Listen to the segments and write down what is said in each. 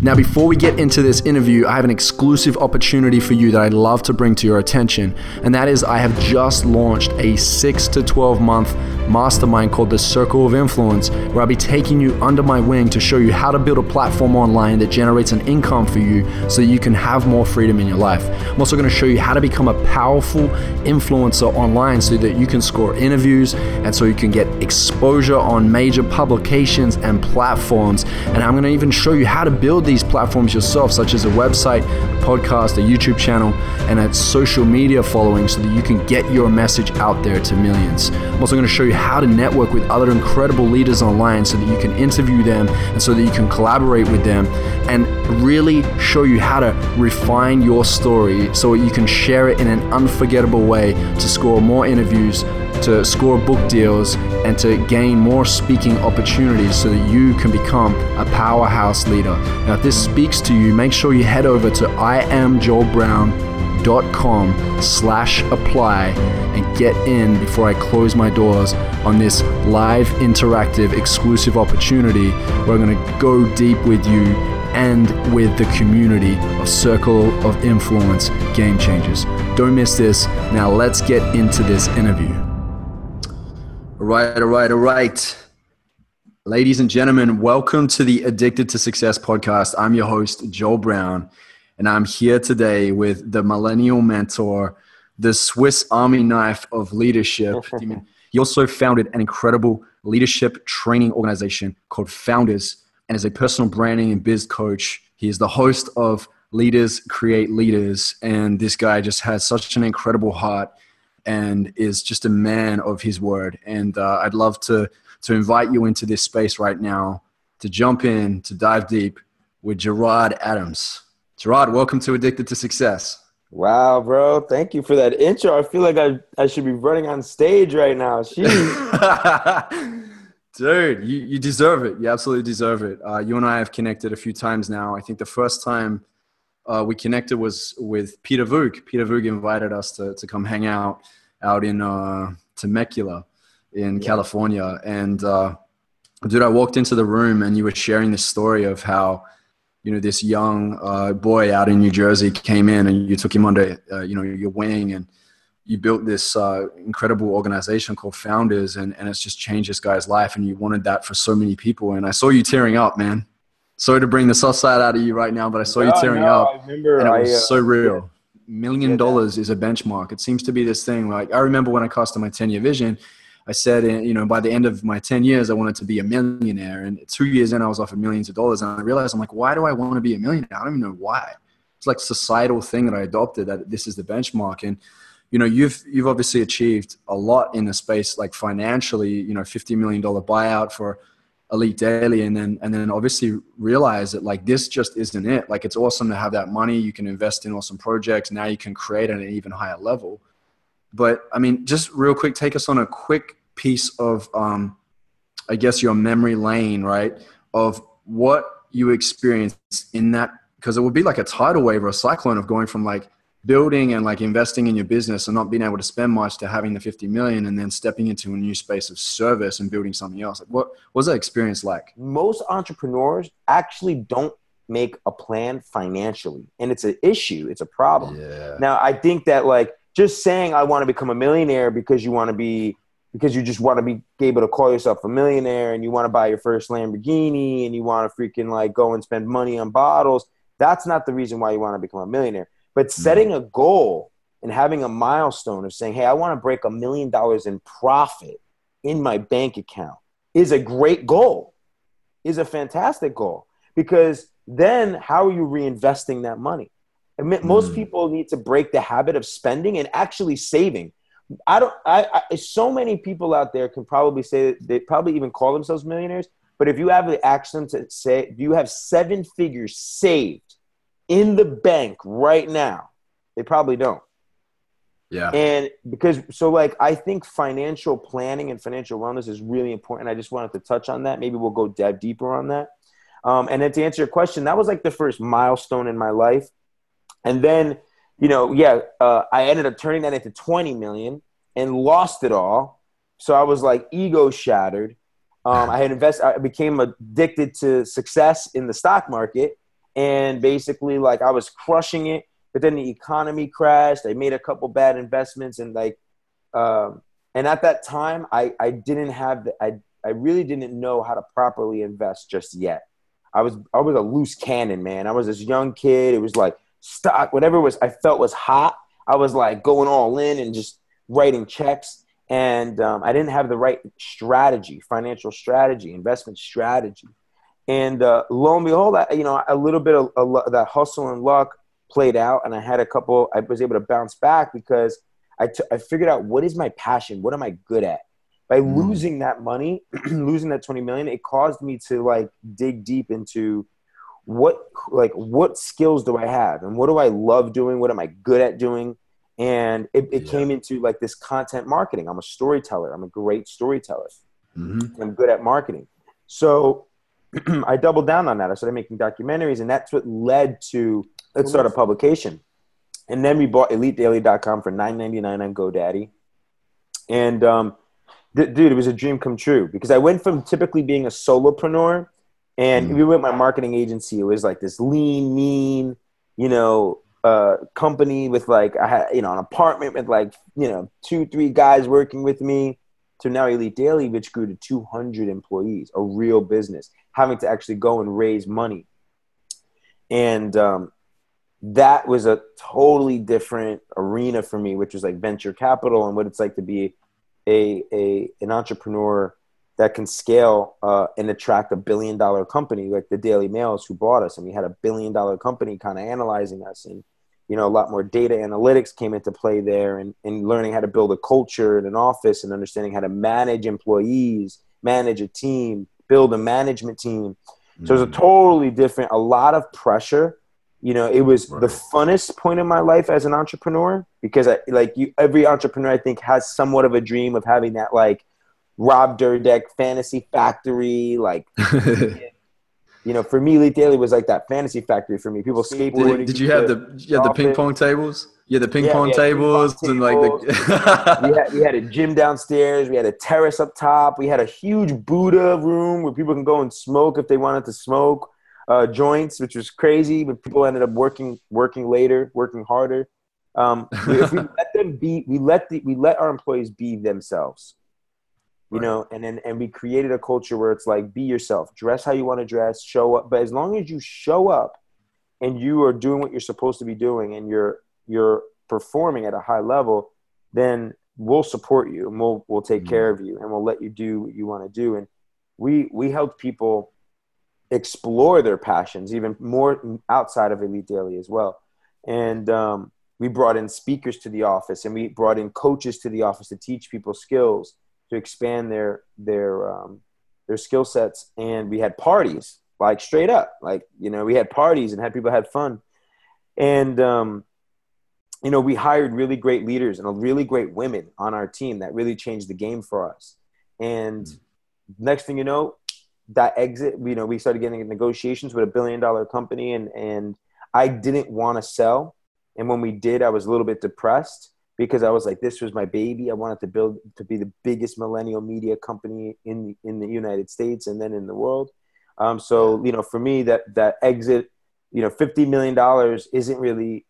Now, before we get into this interview, I have an exclusive opportunity for you that I'd love to bring to your attention. And that is, I have just launched a six to 12 month mastermind called the Circle of Influence, where I'll be taking you under my wing to show you how to build a platform online that generates an income for you so you can have more freedom in your life. I'm also going to show you how to become a powerful influencer online so that you can score interviews and so you can get exposure on major publications and platforms. And I'm going to even show you how to build these platforms yourself, such as a website, a podcast, a YouTube channel, and a social media following so that you can get your message out there to millions. I'm also going to show you how to network with other incredible leaders online so that you can interview them and so that you can collaborate with them and really show you how to refine your story so that you can share it in an unforgettable way to score more interviews to score book deals and to gain more speaking opportunities so that you can become a powerhouse leader. Now, if this speaks to you, make sure you head over to iamjoelbrown.com slash apply and get in before I close my doors on this live interactive exclusive opportunity where I'm going to go deep with you and with the community of Circle of Influence Game Changers. Don't miss this. Now let's get into this interview. All right, all right, all right. Ladies and gentlemen, welcome to the Addicted to Success podcast. I'm your host, Joel Brown, and I'm here today with the millennial mentor, the Swiss Army knife of leadership. he also founded an incredible leadership training organization called Founders and is a personal branding and biz coach. He is the host of Leaders Create Leaders, and this guy just has such an incredible heart and is just a man of his word. And uh, I'd love to to invite you into this space right now to jump in to dive deep with Gerard Adams. Gerard, welcome to Addicted to Success. Wow, bro. Thank you for that intro. I feel like I, I should be running on stage right now. Dude, you, you deserve it. You absolutely deserve it. Uh, you and I have connected a few times now. I think the first time uh, we connected was with Peter Voogd. Peter Voogd invited us to, to come hang out out in uh, Temecula in yeah. California. And uh, dude, I walked into the room and you were sharing this story of how, you know, this young uh, boy out in New Jersey came in and you took him under, uh, you know, your wing and you built this uh, incredible organization called Founders, and, and it's just changed this guy's life. And you wanted that for so many people. And I saw you tearing up, man. Sorry to bring the soft side out of you right now, but I saw you tearing no, up. I remember, and it was I, uh, so real. Million dollars is a benchmark. It seems to be this thing. Like I remember when I casted my ten year vision, I said, uh, you know, by the end of my 10 years, I wanted to be a millionaire. And two years in, I was offered millions of dollars. And I realized, I'm like, why do I want to be a millionaire? I don't even know why. It's like societal thing that I adopted that this is the benchmark. And you know you've you've obviously achieved a lot in the space like financially you know 50 million dollar buyout for elite daily and then and then obviously realize that like this just isn't it like it's awesome to have that money you can invest in awesome projects now you can create at an even higher level but i mean just real quick take us on a quick piece of um i guess your memory lane right of what you experienced in that because it would be like a tidal wave or a cyclone of going from like building and like investing in your business and not being able to spend much to having the 50 million and then stepping into a new space of service and building something else. Like what, was that experience like? Most entrepreneurs actually don't make a plan financially and it's an issue it's a problem. Yeah. now i think that like just saying i want to become a millionaire because you want to be because you just want to be able to call yourself a millionaire and you want to buy your first lamborghini and you want to freaking like go and spend money on bottles that's not the reason why you want to become a millionaire but mm-hmm. setting a goal and having a milestone of saying, hey, I want to break a million dollars in profit in my bank account is a great goal, is a fantastic goal. Because then how are you reinvesting that money? I mean, most mm. people need to break the habit of spending and actually saving. I don't. I, I, so many people out there can probably say they probably even call themselves millionaires. But if you have the action to say, you have seven figures saved in the bank right now, They probably don't. Yeah. And because so like I think financial planning and financial wellness is really important. I just wanted to touch on that. Maybe we'll go dive deeper on that. Um, and then to answer your question, that was like the first milestone in my life. And then, you know, yeah, uh, I ended up turning that into 20 million and lost it all. So I was like ego shattered. Um, I had invested, I became addicted to success in the stock market. And basically, like, I was crushing it but then the economy crashed. I made a couple bad investments, and like, um, and at that time, I I didn't have the I I really didn't know how to properly invest just yet. I was I was a loose cannon, man. I was this young kid. It was like stock, whatever was I felt was hot. I was like going all in and just writing checks. And um, I didn't have the right strategy, financial strategy, investment strategy. And uh, lo and behold, I, you know, a little bit of, of that hustle and luck played out and I had a couple, I was able to bounce back because I, t- I figured out what is my passion? What am I good at? By mm. losing that money, losing that 20 million, it caused me to like dig deep into what, like, what skills do I have and what do I love doing? What am I good at doing? And it, it yeah. came into like this content marketing. I'm a storyteller. I'm a great storyteller. Mm-hmm. I'm good at marketing. So I doubled down on that. I started making documentaries, and that's what led to let's start a publication. And then we bought EliteDaily.com for nine ninety nine on GoDaddy. And um, th- dude, it was a dream come true because I went from typically being a solopreneur, and mm. we went my marketing agency. It was like this lean, mean, you know, uh, company with like I had you know an apartment with like you know two, three guys working with me. To now Elite Daily, which grew to 200 employees, a real business, having to actually go and raise money. And um, that was a totally different arena for me, which was like venture capital and what it's like to be a, a an entrepreneur that can scale uh, and attract a billion dollar company like the Daily Mails who bought us, and we had a billion dollar company kind of analyzing us, and you know a lot more data analytics came into play there, and, and learning how to build a culture in an office and understanding how to manage employees, manage a team, build a management team. So it was a mm. totally different, a lot of pressure you know it was right. the funnest point in my life as an entrepreneur because I, like you every entrepreneur i think has somewhat of a dream of having that like rob Dyrdek, fantasy factory like you know for me elite daily was like that fantasy factory for me people skateboarding did, did you have the you the ping pong tables yeah, the ping yeah, pong tables ping pong and like the we, had, we had a gym downstairs. We had a terrace up top. We had a huge Buddha room where people can go and smoke if they wanted to smoke uh, joints, which was crazy. But people ended up working working later, working harder. Um, if we let them be, we let the, we let our employees be themselves. You right. know, and then and we created a culture where it's like be yourself, dress how you want to dress, show up. But as long as you show up and you are doing what you're supposed to be doing, and you're you're performing at a high level, then we'll support you and we'll we'll take mm-hmm. care of you and we'll let you do what you want to do. And we we help people explore their passions even more outside of Elite Daily as well. And um, we brought in speakers to the office and we brought in coaches to the office to teach people skills to expand their their um, their skill sets. And we had parties, like straight up, like you know, we had parties and had people had fun. And um, you know, we hired really great leaders and really great women on our team that really changed the game for us. And next thing you know, that exit, you know, we started getting negotiations with a billion dollar company and, and I didn't want to sell. And when we did, I was a little bit depressed because I was like, this was my baby. I wanted to build to be the biggest millennial media company in, the, in the United States and then in the world. Um, so, you know, for me, that, that exit, you know, $50 million isn't really,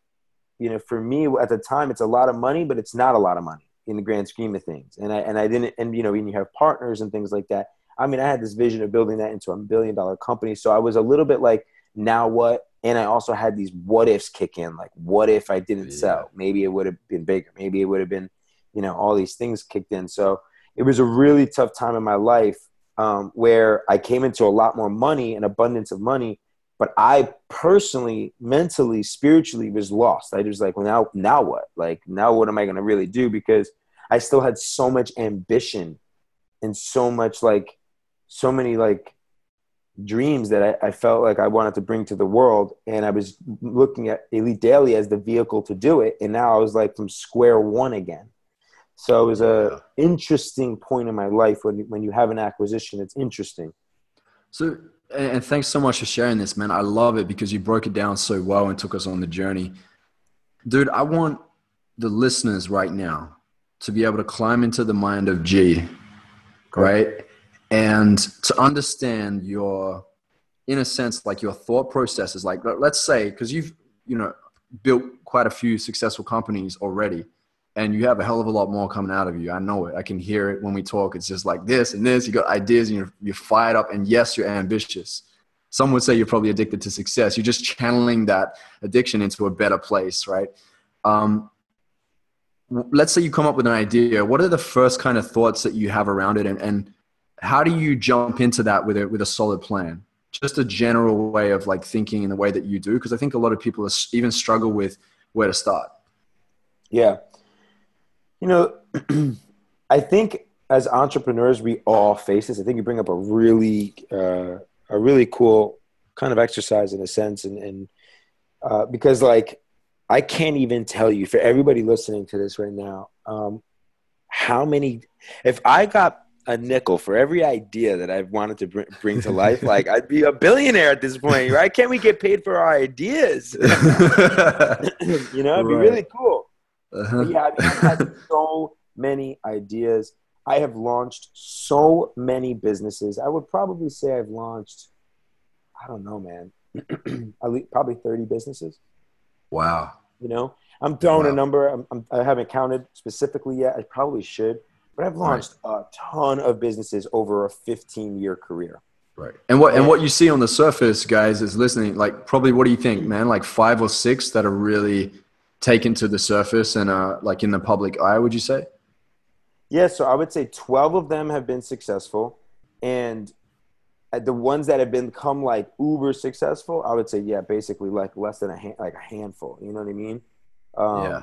you know, for me at the time, it's a lot of money, but it's not a lot of money in the grand scheme of things. And I, and I didn't, and, you know, when you have partners and things like that, I mean, I had this vision of building that into a billion dollar company. So I was a little bit like, now what? And I also had these what ifs kick in. Like, what if I didn't yeah. sell? Maybe it would have been bigger. Maybe it would have been, you know, all these things kicked in. So it was a really tough time in my life um, where I came into a lot more money, an abundance of money. But I personally, mentally, spiritually was lost. I was like, well, now, now what? Like, now what am I going to really do? Because I still had so much ambition and so much like so many like dreams that I, I, felt like I wanted to bring to the world. And I was looking at Elite Daily as the vehicle to do it. And now I was like from square one again. So it was a interesting point in my life when, when you have an acquisition, it's interesting. So, and thanks so much for sharing this, man. I love it because you broke it down so well and took us on the journey. Dude, I want the listeners right now to be able to climb into the mind of G, right? And to understand your, in a sense, like your thought processes. Like, let's say, because you've, you know, built quite a few successful companies already and you have a hell of a lot more coming out of you. I know it. I can hear it when we talk. It's just like this and this. You got ideas and you're, you're fired up. And yes, you're ambitious. Some would say you're probably addicted to success. You're just channeling that addiction into a better place, right? Um, let's say you come up with an idea. What are the first kind of thoughts that you have around it, and, and how do you jump into that with a with a solid plan? Just a general way of like thinking in the way that you do, because I think a lot of people even struggle with where to start. Yeah, you know, I think as entrepreneurs, we all face this. I think you bring up a really, uh, a really cool kind of exercise in a sense, and, and uh, because like I can't even tell you for everybody listening to this right now, um, how many. If I got a nickel for every idea that I've wanted to bring, bring to life, like I'd be a billionaire at this point, right? Can't we get paid for our ideas? you know, it'd be really cool. Uh-huh. Yeah, I mean, I've had so many ideas. I have launched so many businesses. I would probably say I've launched, I don't know, man, probably 30 businesses. Wow. You know, I'm throwing wow. a number. I'm, I'm, I have not counted specifically yet. I probably should, but I've launched right. a ton of businesses over a 15 year career. Right. And what and what you see on the surface, guys, is listening. Like, probably, what do you think, man? Like five or six that are really taken to the surface and are like in the public eye, would you say? Yeah, so I would say 12 of them have been successful. And uh, the ones that have become like uber successful, I would say, yeah, basically like less than a hand, like a handful. You know what I mean? Um, yeah.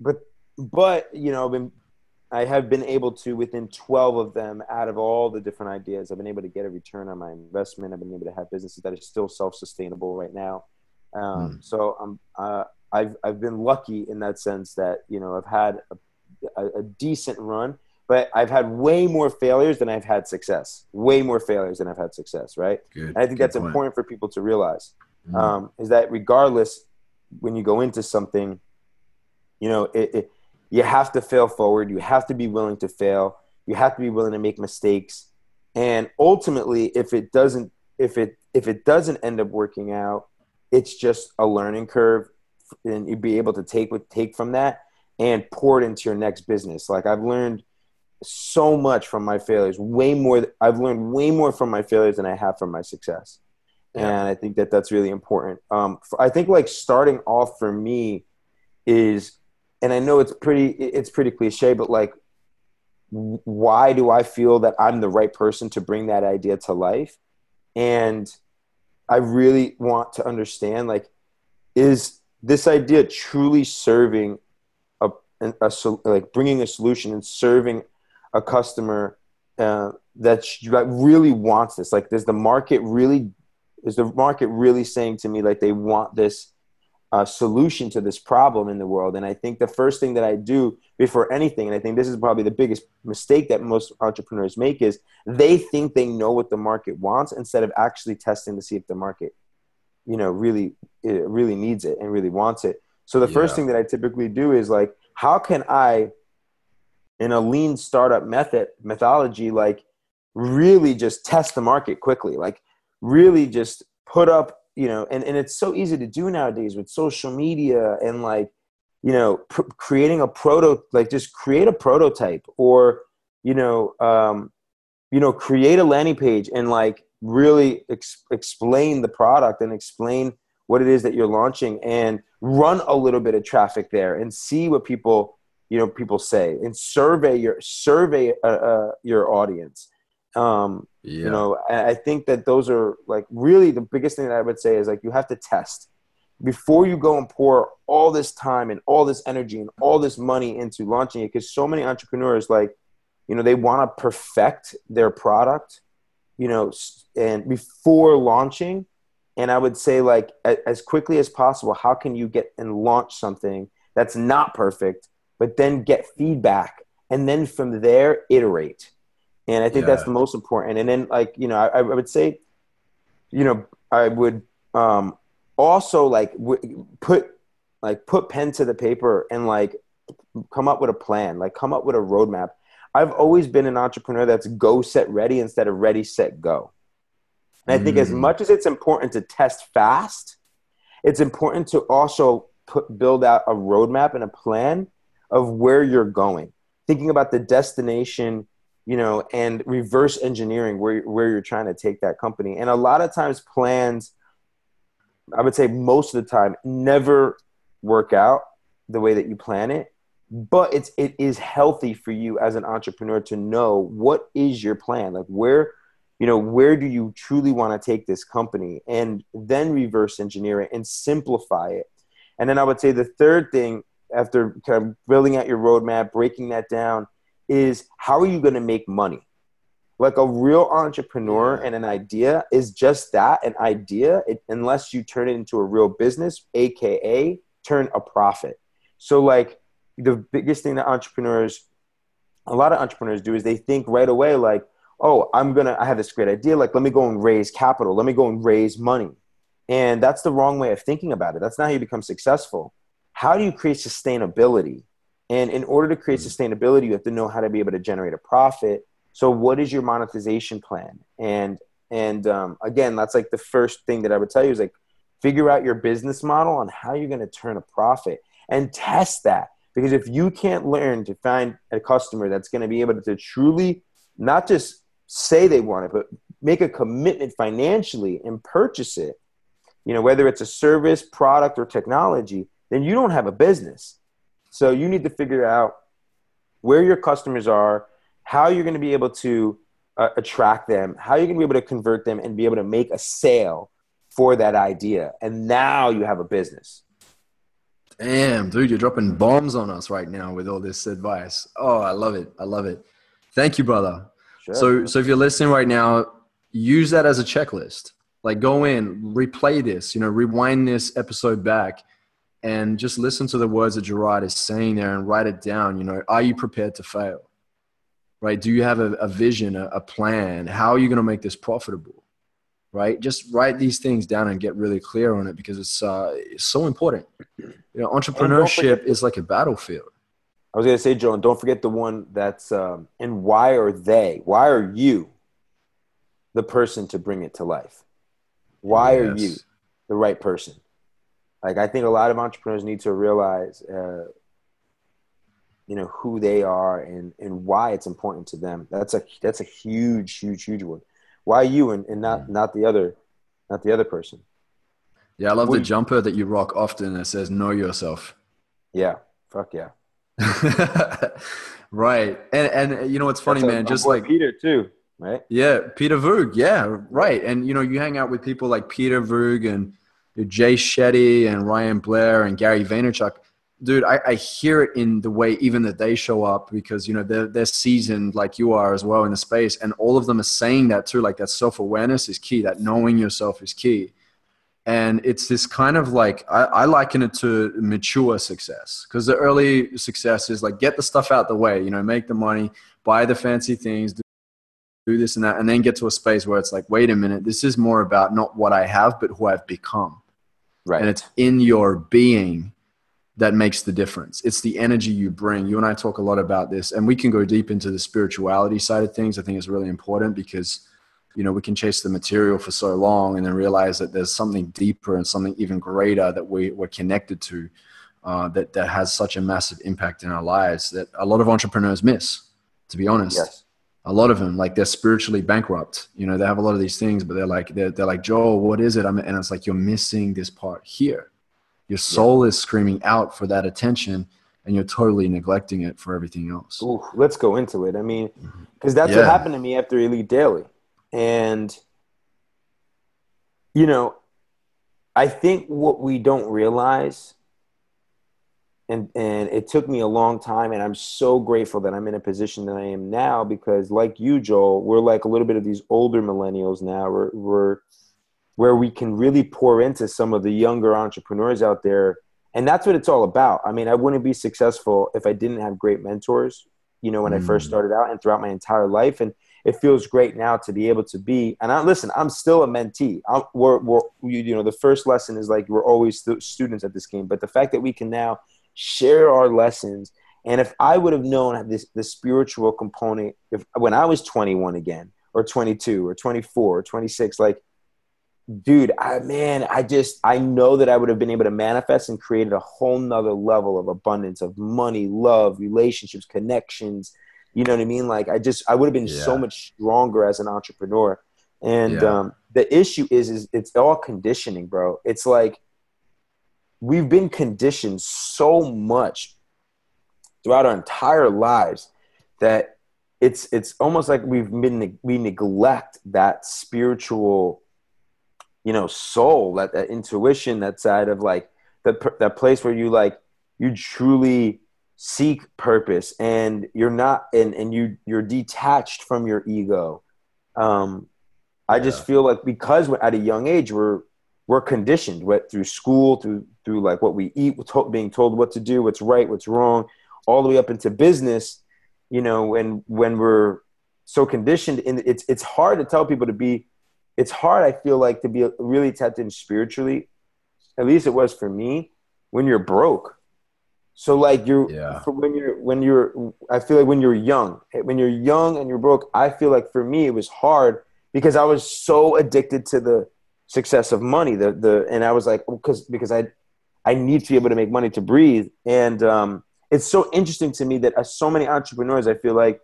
But, but, you know, been, I have been able to, within 12 of them, out of all the different ideas, I've been able to get a return on my investment. I've been able to have businesses that are still self sustainable right now. Um, mm. So I'm, uh, I've I've been lucky in that sense that you know I've had a, a, a decent run, but I've had way more failures than I've had success. Way more failures than I've had success. Right. Good, and I think that's point. important for people to realize mm um, is that regardless, when you go into something, you know, it, it, you have to fail forward. You have to be willing to fail. You have to be willing to make mistakes. And ultimately, if it doesn't, if it if it doesn't end up working out, it's just a learning curve and you'd be able to take with take from that and pour it into your next business. Like I've learned so much from my failures, way more. I've learned way more from my failures than I have from my success, yeah. and I think that that's really important. Um, I think like starting off for me is, and I know it's pretty, it's pretty cliche, but like, why do I feel that I'm the right person to bring that idea to life? And I really want to understand, like, is this idea truly serving a, a, like bringing a solution and serving a customer uh, that really wants this like does the market really is the market really saying to me like they want this uh, solution to this problem in the world. And i think the first thing that i do before anything and i think this is probably the biggest mistake that most entrepreneurs make is they think they know what the market wants instead of actually testing to see if the market you know really it really needs it and really wants it. So the yeah. first thing that i typically do is like how can i in a lean startup method methodology like really just test the market quickly? Like really just put up you know and, and it's so easy to do nowadays with social media and like you know pr- creating a proto like just create a prototype or you know um you know create a landing page and like really ex- explain the product and explain what it is that you're launching and run a little bit of traffic there and see what people you know people say and survey your survey uh, uh, your audience. Um, yeah. you know i think that those are like really the biggest thing that i would say is like you have to test before you go and pour all this time and all this energy and all this money into launching it because so many entrepreneurs like you know they want to perfect their product you know, and before launching, and I would say like as quickly as possible, how can you get and launch something that's not perfect, but then get feedback, and then from there iterate. And I think yeah. that's the most important. And then like you know, I, I would say, you know, I would um, also like w- put like put pen to the paper and like come up with a plan, like come up with a roadmap. I've always been an entrepreneur that's go set ready instead of ready set go. And I think mm. as much as it's important to test fast, it's important to also put build out a roadmap and a plan of where you're going. Thinking about the destination, you know, and reverse engineering where where you're trying to take that company. And a lot of times plans I would say most of the time never work out the way that you plan it but it's it is healthy for you as an entrepreneur to know what is your plan? Like where you know where do you truly want to take this company? And then reverse engineer it and simplify it. And then i would say the third thing after kind of building out your roadmap breaking that down is how are you going to make money? Like a real entrepreneur and an idea is just that an idea it, unless you turn it into a real business aka turn a profit. So like the biggest thing that entrepreneurs a lot of entrepreneurs do is they think right away like oh i'm gonna i have this great idea like let me go and raise capital let me go and raise money. And that's the wrong way of thinking about it. That's not how you become successful. How do you create sustainability and in order to create mm-hmm. sustainability you have to know how to be able to generate a profit so what is your monetization plan and and um, again that's like the first thing that i would tell you is like figure out your business model on how you're going to turn a profit and test that because if you can't learn to find a customer that's going to be able to truly not just say they want it, but make a commitment financially and purchase it, you know, whether it's a service, product, or technology, then you don't have a business. So you need to figure out where your customers are, how you're going to be able to uh, attract them, how you're going to be able to convert them and be able to make a sale for that idea. And now you have a business. Damn, dude, you're dropping bombs on us right now with all this advice. Oh, I love it. I love it. Thank you, brother. Sure. So, so if you're listening right now, use that as a checklist. Like, go in, replay this. You know, rewind this episode back, and just listen to the words that Gerard is saying there, and write it down. You know, are you prepared to fail? Right? Do you have a, a vision, a, a plan? How are you going to make this profitable? right? Just write these things down and get really clear on it because it's, uh, it's so important. You know, entrepreneurship is like a battlefield. I was going to say, Joe, and don't forget the one that's, um, and why are they? Why are you the person to bring it to life? Why yes. are you the right person? Like, I think a lot of entrepreneurs need to realize, uh, you know, who they are and, and why it's important to them. That's a, that's a huge, huge, huge one. Why you and, and not not the other not the other person? Yeah, I love what the you, jumper that you rock often that says "Know yourself." Yeah, fuck yeah. right, and and you know what's funny, That's man? A, just like Peter too, right? Yeah, Peter Voogd. Yeah, right. And you know, you hang out with people like Peter Voogd and Jay Shetty and Ryan Blair and Gary Vaynerchuk dude, I, I, hear it in the way even that they show up because you know they're they're seasoned like you are as well in the space, and all of them are saying that too. Like that self awareness is key. That knowing yourself is key, and it's this kind of like I, I liken it to mature success because the early success is like get the stuff out the way, you know, make the money, buy the fancy things, do this and that, and then get to a space where it's like, wait a minute, this is more about not what I have, but who I've become. Right. And it's in your being that makes the difference. It's the energy you bring. You and I talk a lot about this, and we can go deep into the spirituality side of things. I think it's really important because, you know, we can chase the material for so long and then realize that there's something deeper and something even greater that we, we're connected to uh, that, that has such a massive impact in our lives that a lot of entrepreneurs miss, to be honest. Yes. A lot of them, like they're spiritually bankrupt. You know, they have a lot of these things, but they're like, they're, they're like, Joel, what is it? I'm, and it's like, you're missing this part here your soul yeah. is screaming out for that attention and you're totally neglecting it for everything else. Ooh, let's go into it. I mean, mm-hmm. because that's yeah. what happened to me after Elite Daily. And, you know, I think what we don't realize and and it took me a long time and i'm so grateful that i'm in a position that i am now because like you joel we're like a little bit of these older millennials now we're, we're where we can really pour into some of the younger entrepreneurs out there and that's what it's all about i mean i wouldn't be successful if i didn't have great mentors you know when mm. i first mm. started out and throughout my entire life and it feels great now to be able to be and i listen i'm still a mentee I'm, we're, we're you know the first lesson is like we're always st- students at this game but the fact that we can now share our lessons. And if I would have known this the spiritual component if when I was 21 again, or 22, or 24, or 26, like, dude, I man, I just I know that I would have been able to manifest and created a whole nother level of abundance of money, love, relationships, connections. You know what I mean? Like I just I would have been yeah. so much stronger as an entrepreneur. And yeah. um, the issue is, is it's all conditioning, bro. It's like we've been conditioned so much throughout our entire lives that it's it's almost like we've been we neglect that spiritual you know soul that, that intuition that side of like that that place where you like you truly seek purpose and you're not and and you you're detached from your ego um i yeah. just feel like because at a young age we're we're conditioned what through school through through like what we eat being told what to do what's right what's wrong all the way up into business you know when when we're so conditioned and it's it's hard to tell people to be it's hard i feel like to be really tapped in spiritually at least it was for me when you're broke so like you're yeah. when you're when you're i feel like when you're young when you're young and you're broke i feel like for me it was hard because i was so addicted to the success of money. The the and I was like, because because I I need to be able to make money to breathe. And um, it's so interesting to me that uh, so many entrepreneurs, I feel like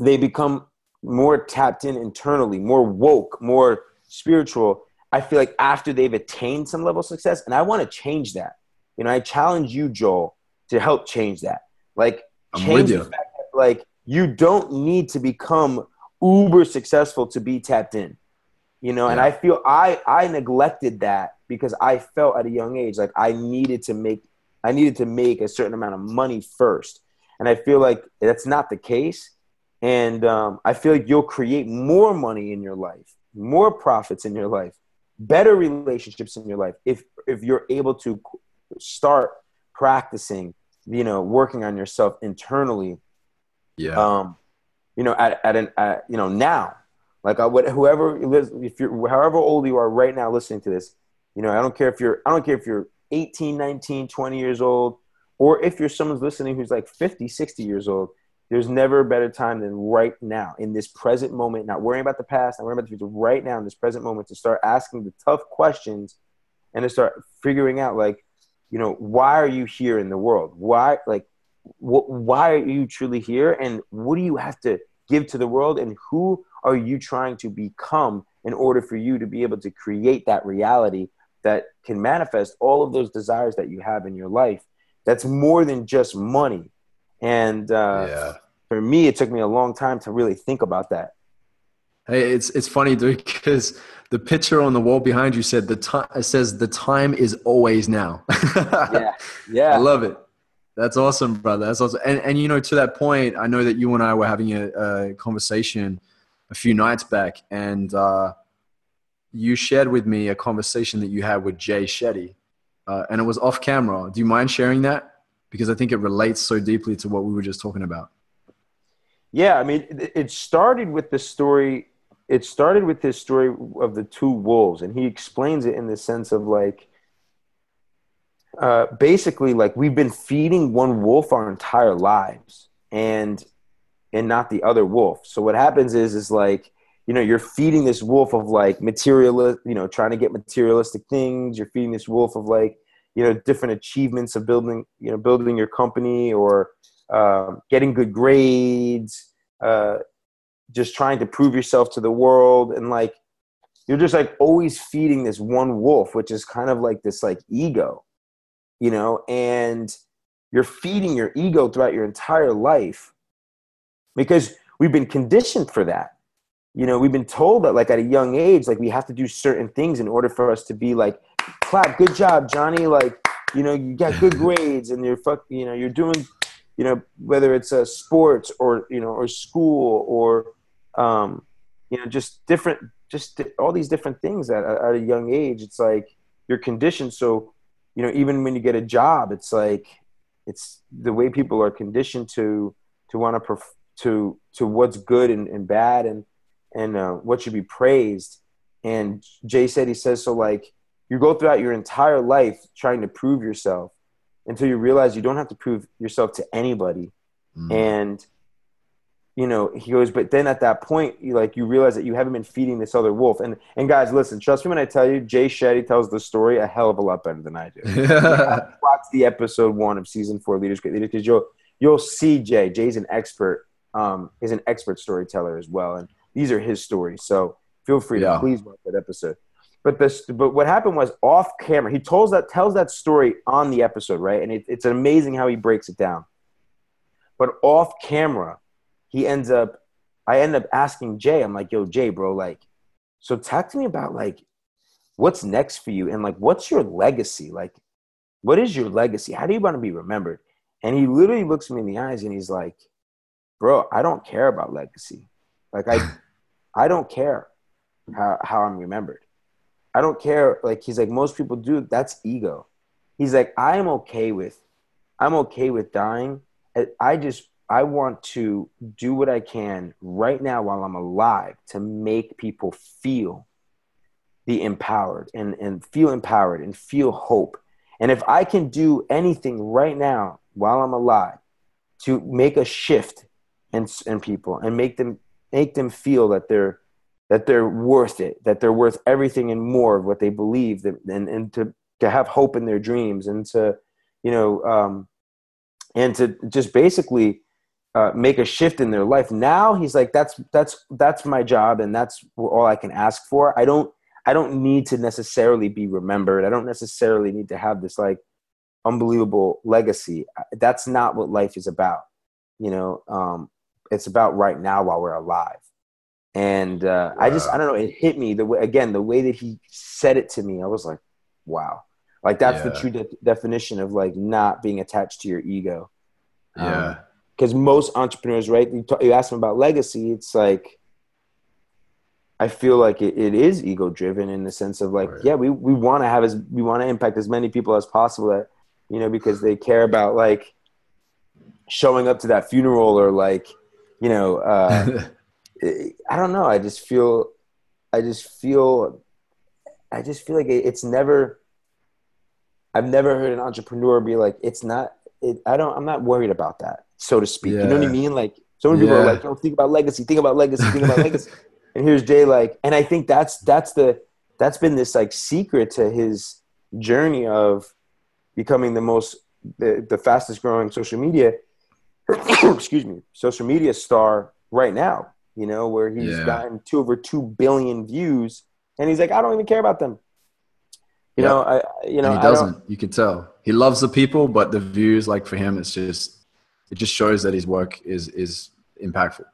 they become more tapped in internally, more woke, more spiritual. I feel like after they've attained some level of success, and I want to change that. You know, I challenge you, Joel, to help change that. Like, change the fact that, like, you don't need to become uber successful to be tapped in you know yeah. and i feel i i neglected that because i felt at a young age like i needed to make i needed to make a certain amount of money first. And i feel like that's not the case. And um, i feel like you'll create more money in your life more profits in your life better relationships in your life if if you're able to start practicing you know working on yourself internally. Yeah. Um you know at, at an at, you know now like I would, whoever if you're however old you are right now listening to this, you know, I don't care if you're I don't care if you're 18, 19, 20 years old, or if you're someone's listening who's like 50, 60 years old. There's never a better time than right now in this present moment, not worrying about the past, not worrying about the future, right now in this present moment to start asking the tough questions and to start figuring out like, you know, why are you here in the world? Why like wh- why are you truly here and what do you have to give to the world and who are you trying to become in order for you to be able to create that reality that can manifest all of those desires that you have in your life? That's more than just money. And uh, yeah. for me it took me a long time to really think about that. Hey it's it's funny dude because the picture on the wall behind you said the time it says the time is always now. Yeah. Yeah. i love it. That's awesome brother. That's awesome. And, and you know to that point i know that you and i were having a, a conversation a few nights back, and uh, you shared with me a conversation that you had with Jay Shetty, uh, and it was off camera. Do you mind sharing that? Because I think it relates so deeply to what we were just talking about. Yeah, I mean, it started with the story. It started with this story of the two wolves, and he explains it in the sense of like, uh, basically, like we've been feeding one wolf our entire lives, and and not the other wolf. So what happens is is like you know you're feeding this wolf of like materialist you know trying to get materialistic things. You're feeding this wolf of like you know different achievements of building you know building your company or um, getting good grades uh, just trying to prove yourself to the world. And like you're just like always feeding this one wolf which is kind of like this like ego you know? And you're feeding your ego throughout your entire life because we've been conditioned for that you know we've been told that like at a young age like we have to do certain things in order for us to be like clap good job johnny like you know, you got good grades and you're fuck, you know, you're doing, you know, whether it's a sports or you know, or school or, um, you know, just different, just all these different things at, at a young age. It's like you're conditioned. So, you know, even when you get a job, it's like it's the way people are conditioned to to want to perf- to to what's good and, and bad and and uh, what should be praised. And Jay said he says so like you go throughout your entire life trying to prove yourself until you realize you don't have to prove yourself to anybody. Mm. And you know, he goes, but then at that point, you like you realize that you haven't been feeding this other wolf. And and guys, listen, trust me when I tell you, Jay Shetty tells the story a hell of a lot better than I do. Watch the episode one of season four, Leaders Create Leaders, because you'll you'll see Jay. Jay's an expert. Um, is an expert storyteller as well, and these are his stories. So feel free yeah. to please watch that episode. But this, but what happened was off camera. He tells that tells that story on the episode, right? And it, it's amazing how he breaks it down. But off camera, he ends up. I end up asking Jay. I'm like, "Yo, Jay, bro, like, so talk to me about like, what's next for you, and like, what's your legacy? Like, what is your legacy? How do you want to be remembered?" And he literally looks me in the eyes and he's like, "Bro, I don't care about legacy. Like, I, I don't care how how I'm remembered." I don't care. Like he's like most people do. That's ego. He's like I am okay with, I'm okay with dying. I just I want to do what I can right now while I'm alive to make people feel be empowered and, and feel empowered and feel hope. And if I can do anything right now while I'm alive to make a shift in, in people and make them make them feel that they're that they're worth it, that they're worth everything and more of what they believe, that, and, and to, to have hope in their dreams and to, you know, um, and to just basically uh, make a shift in their life. Now he's like, that's, that's, that's my job and that's all I can ask for. I don't, I don't need to necessarily be remembered. I don't necessarily need to have this like unbelievable legacy. That's not what life is about. You know, um, it's about right now while we're alive and uh, wow. I just I don't know it hit me the way again the way that he said it to me I was like wow like that's yeah. the true de- definition of like not being attached to your ego yeah because um, most entrepreneurs right you, you ask them about legacy it's like I feel like it, it is ego driven in the sense of like right. yeah we, we want to have as we want to impact as many people as possible that you know because they care about like showing up to that funeral or like you know uh I don't know. I just feel, I just feel, I just feel like it's never. I've never heard an entrepreneur be like, "It's not." It, I don't. I'm not worried about that, so to speak. Yeah. You know what I mean? Like, so many yeah. people are like, "Don't think about legacy. Think about legacy. Think about legacy." And here's Jay, like, and I think that's that's the that's been this like secret to his journey of becoming the most the, the fastest growing social media excuse me social media star right now you know, where he's yeah. gotten two over two billion views, and he's like, I don't even care about them. You know, I you know and he doesn't. You can tell he loves the people, but the views, like for him, it's just it just shows that his work is is impactful.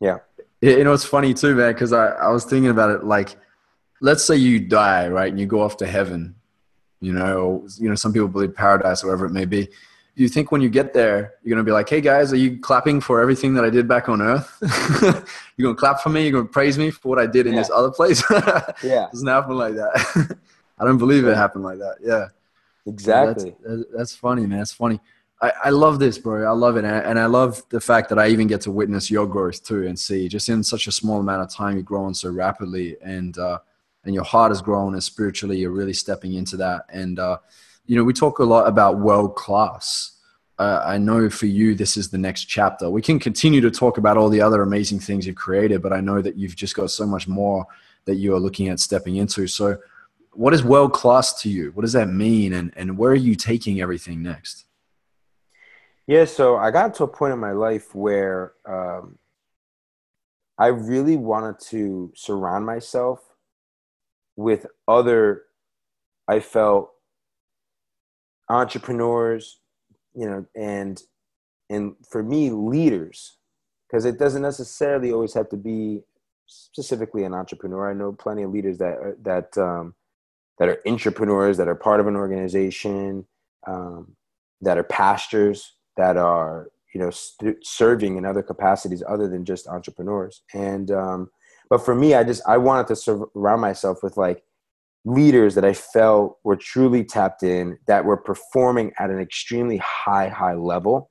Yeah. You know, it's funny too, man, because I, I was thinking about it. Like, let's say you die, right, and you go off to heaven. You know, or, you know, some people believe paradise, or whatever it may be you think when you get there, you're going to be like, hey guys, are you clapping for everything that I did back on earth? you're going to clap for me? You're going to praise me for what I did in yeah. this other place? yeah. It doesn't happen like that. I don't believe it happened like that. Yeah. Exactly. That's, that's, funny, man. That's funny. I, I love this, bro. I love it. And I, and I love the fact that I even get to witness your growth too and see just in such a small amount of time, you're growing so rapidly and, uh, and your heart is growing and spiritually you're really stepping into that. And, uh, you know, we talk a lot about world class. Uh, I know for you, this is the next chapter. We can continue to talk about all the other amazing things you've created, but I know that you've just got so much more that you are looking at stepping into. So, what is world class to you? What does that mean? And, and where are you taking everything next? Yeah, so I got to a point in my life where um, I really wanted to surround myself with other, I felt, entrepreneurs, you know, and and for me, leaders, because it doesn't necessarily always have to be specifically an entrepreneur. I know plenty of leaders that are, that um, that are entrepreneurs that are part of an organization um, that are pastors, that are you know st- serving in other capacities other than just entrepreneurs. And um, but for me, I just I wanted to surround myself with like leaders that I felt were truly tapped in, that were performing at an extremely high, high level.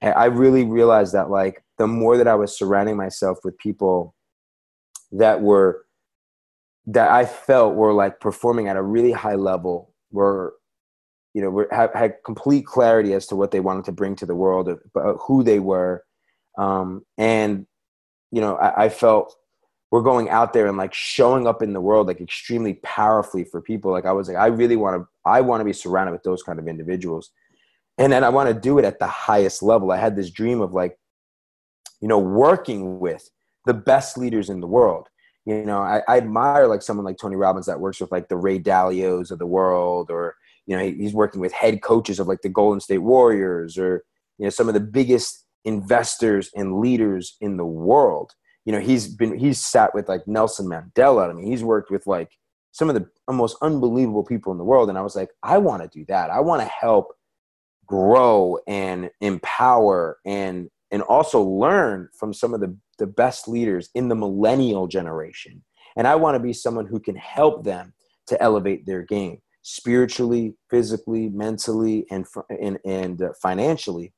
And I really realized that like the more that I was surrounding myself with people that were that I felt were like performing at a really high level, were you know, were, had, had complete clarity as to what they wanted to bring to the world, who they were, um, and you know, I, I felt we're going out there and like showing up in the world like extremely powerfully for people. Like i was like i really want to i want to be surrounded with those kind of individuals. And then i want to do it at the highest level. I had this dream of like you know working with the best leaders in the world. You know i, I admire like someone like tony robbins that works with like the ray dalios of the world or you know he's working with head coaches of like the golden state warriors or you know some of the biggest investors and leaders in the world you know he's been he's sat with like Nelson Mandela. I mean, he's worked with like some of the most unbelievable people in the world, and I was like, I want to do that. I want to help grow and empower and and also learn from some of the the best leaders in the millennial generation. And I want to be someone who can help them to elevate their game spiritually, physically, mentally, and and and uh, financially.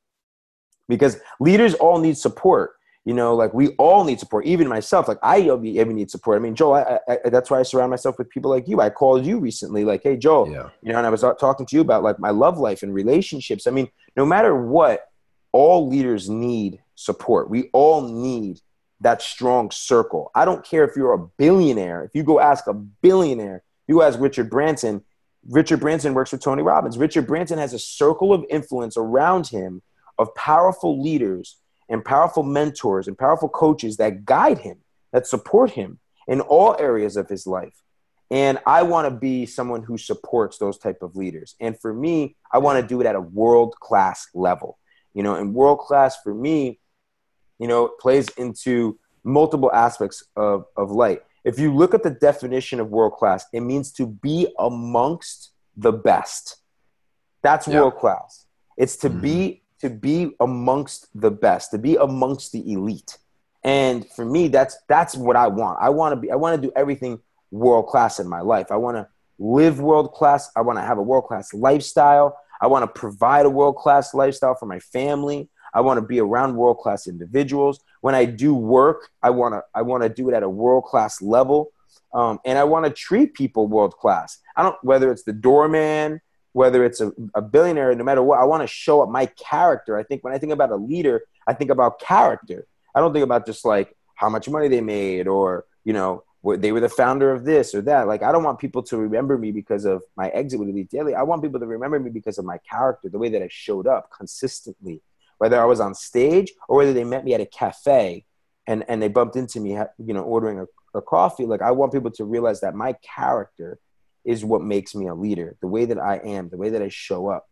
Because leaders all need support you know like we all need support even myself like i even need support. I mean joel I, I, that's why i surround myself with people like you. I called you recently like hey joel yeah. you know and i was uh, talking to you about like my love life and relationships. I mean no matter what all leaders need support. We all need that strong circle. I don't care if you're a billionaire. If you go ask a billionaire you ask richard branson. Richard branson works with tony robbins. Richard branson has a circle of influence around him of powerful leaders and powerful mentors and powerful coaches that guide him, that support him in all areas of his life. And I want to be someone who supports those type of leaders. And for me, I want to do it at a world class level. You know, and world class for me, you know, plays into multiple aspects of, of light. If you look at the definition of world class, it means to be amongst the best. That's yeah. world class. It's to mm-hmm. be to be amongst the best, to be amongst the elite. And for me, that's that's what I want. I want to be. I want to do everything world class in my life. I want to live world class. I want to have a world class lifestyle. I want to provide a world class lifestyle for my family. I want to be around world class individuals. When I do work, I want to I want to do it at a world class level, um, and I want to treat people world class. I don't whether it's the doorman, whether it's a, a billionaire, no matter what, I want to show up my character. I think when I think about a leader, I think about character. I don't think about just like how much money they made or, you know, they were the founder of this or that. Like, I don't want people to remember me because of my exit with Elite Daily. I want people to remember me because of my character, the way that I showed up consistently, whether I was on stage or whether they met me at a cafe and, and they bumped into me, you know, ordering a, a coffee. Like, I want people to realize that my character – is what makes me a leader. The way that I am, the way that I show up,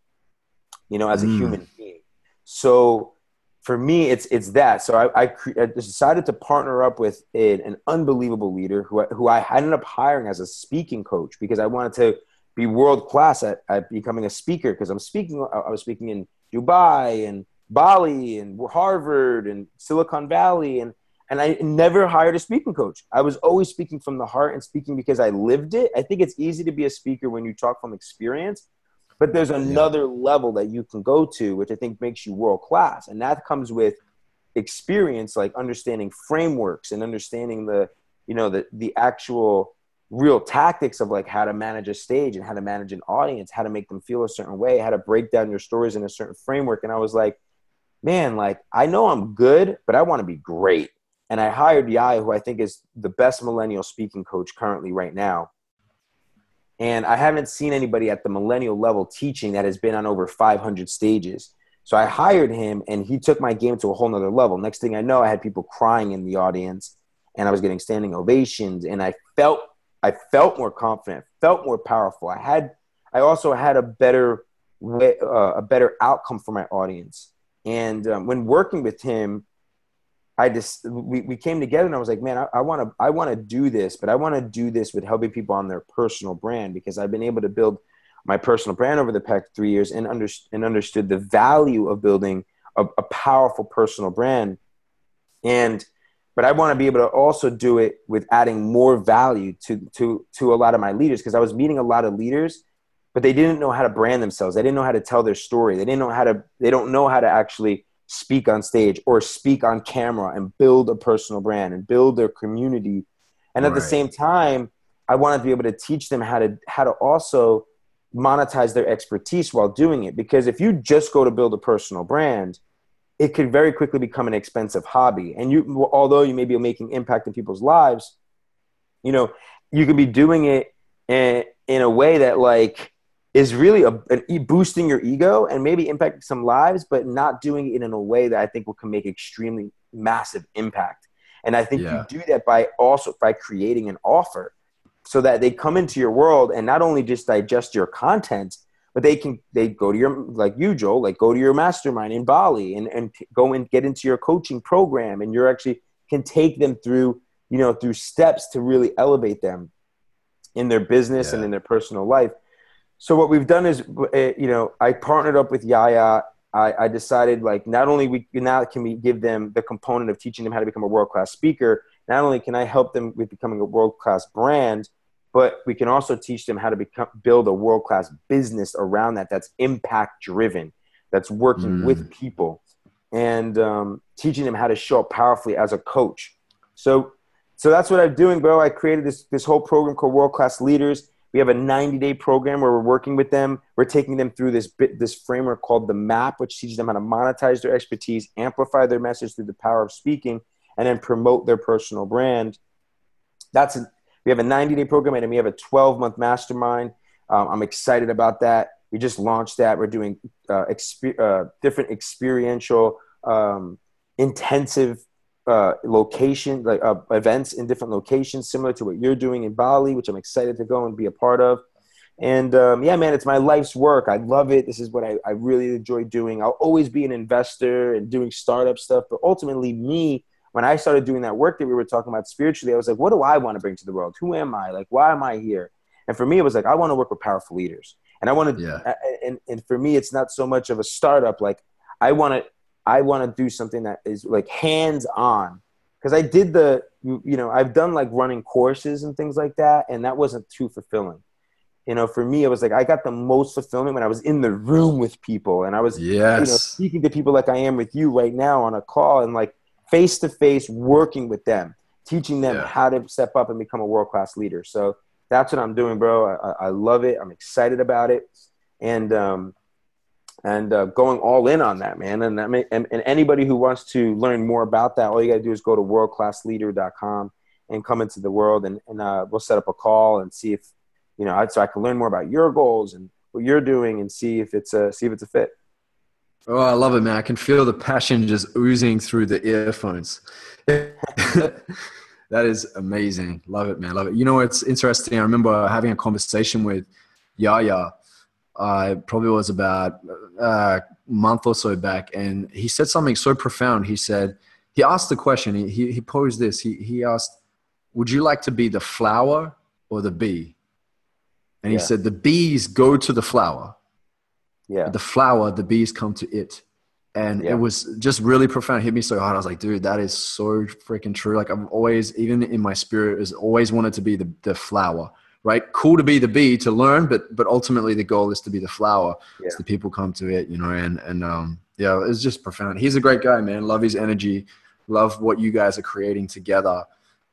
you know, as a mm. human being. So for me, it's it's that. So I, I, I decided to partner up with a, an unbelievable leader who I, who I ended up hiring as a speaking coach because I wanted to be world class at, at becoming a speaker because I'm speaking. I was speaking in Dubai and Bali and Harvard and Silicon Valley and and I never hired a speaking coach. I was always speaking from the heart and speaking because I lived it. I think it's easy to be a speaker when you talk from experience, but there's another level that you can go to, which I think makes you world class. And that comes with experience, like understanding frameworks and understanding the, you know, the, the actual real tactics of like how to manage a stage and how to manage an audience, how to make them feel a certain way, how to break down your stories in a certain framework. And I was like, man, like I know I'm good, but I want to be great. And I hired Yai, who I think is the best millennial speaking coach currently right now. And I haven't seen anybody at the millennial level teaching that has been on over 500 stages. So I hired him and he took my game to a whole nother level. Next thing I know, I had people crying in the audience and I was getting standing ovations and I felt I felt more confident, felt more powerful. I had I also had a better way, uh, a better outcome for my audience. And um, when working with him, I just we, we came together and I was like, man, I want to I want to do this, but I want to do this with helping people on their personal brand because I've been able to build my personal brand over the past three years and, under, and understood the value of building a, a powerful personal brand. And but I want to be able to also do it with adding more value to to to a lot of my leaders because I was meeting a lot of leaders, but they didn't know how to brand themselves. They didn't know how to tell their story. They didn't know how to. They don't know how to actually speak on stage or speak on camera and build a personal brand and build their community. And at right. the same time, I wanted to be able to teach them how to how to also monetize their expertise while doing it. Because if you just go to build a personal brand, it could very quickly become an expensive hobby. And you, although you may be making impact in people's lives, you know, you could be doing it in, in a way that like is really a, an, boosting your ego and maybe impacting some lives, but not doing it in a way that I think will can make extremely massive impact. And I think yeah. you do that by also by creating an offer so that they come into your world and not only just digest your content, but they can they go to your like you Joel, like go to your mastermind in Bali and and go and get into your coaching program, and you're actually can take them through you know through steps to really elevate them in their business yeah. and in their personal life. So what we've done is, eh, you know, I partnered up with Yaya. I, I decided like not only we now can we give them the component of teaching them how to become a world class speaker. Not only can I help them with becoming a world class brand, but we can also teach them how to become build a world class business around that. That's impact driven. That's working mm. with people and um, teaching them how to show up powerfully as a coach. So, so that's what I'm doing, bro. I created this this whole program called World Class Leaders we have a 90 day program where we're working with them. We're taking them through this bit, this framework called the MAP, which teaches them how to monetize their expertise, amplify their message through the power of speaking, and then promote their personal brand. That's a, we have a 90 day program and we have a 12 month mastermind. Um, I'm excited about that. We just launched that. We're doing uh, uh, different experiential, um, intensive uh, location, like uh, events in different locations, similar to what you're doing in Bali, which I'm excited to go and be a part of. And um, yeah, man, it's my life's work. I love it. This is what I, I really enjoy doing. I'll always be an investor and doing startup stuff. But ultimately, me, when I started doing that work that we were talking about spiritually, I was like, what do I want to bring to the world? Who am I? Like, why am I here? And for me, it was like, I want to work with powerful leaders. And I want to, yeah. and, and for me, it's not so much of a startup. Like, I want to I want to do something that is like hands on. Because I did the, you know, I've done like running courses and things like that, and that wasn't too fulfilling. You know, for me, it was like I got the most fulfillment when I was in the room with people and I was, yes. you know, speaking to people like I am with you right now on a call and like face to face working with them, teaching them yeah. how to step up and become a world class leader. So that's what I'm doing, bro. I, I love it. I'm excited about it. And, um, and uh, going all in on that, man. And, that may, and, and anybody who wants to learn more about that, all you got to do is go to worldclassleader.com and come into the world, and, and uh, we'll set up a call and see if you know, so I can learn more about your goals and what you're doing, and see if it's a see if it's a fit. Oh, I love it, man! I can feel the passion just oozing through the earphones. that is amazing. Love it, man. Love it. You know, it's interesting. I remember having a conversation with Yaya uh, probably was about uh, a month or so back, and he said something so profound. He said, he asked the question, he, he, he posed this. He, he asked, Would you like to be the flower or the bee? And he yeah. said, The bees go to the flower. Yeah. The flower, the bees come to it. And yeah. it was just really profound. It hit me so hard. I was like, dude, that is so freaking true. Like I've always, even in my spirit, has always wanted to be the, the flower right? Cool to be the bee to learn, but but ultimately the goal is to be the flower. Yeah. So the people come to it, you know, and and um, yeah, it's just profound. He's a great guy, man. Love his energy. Love what you guys are creating together,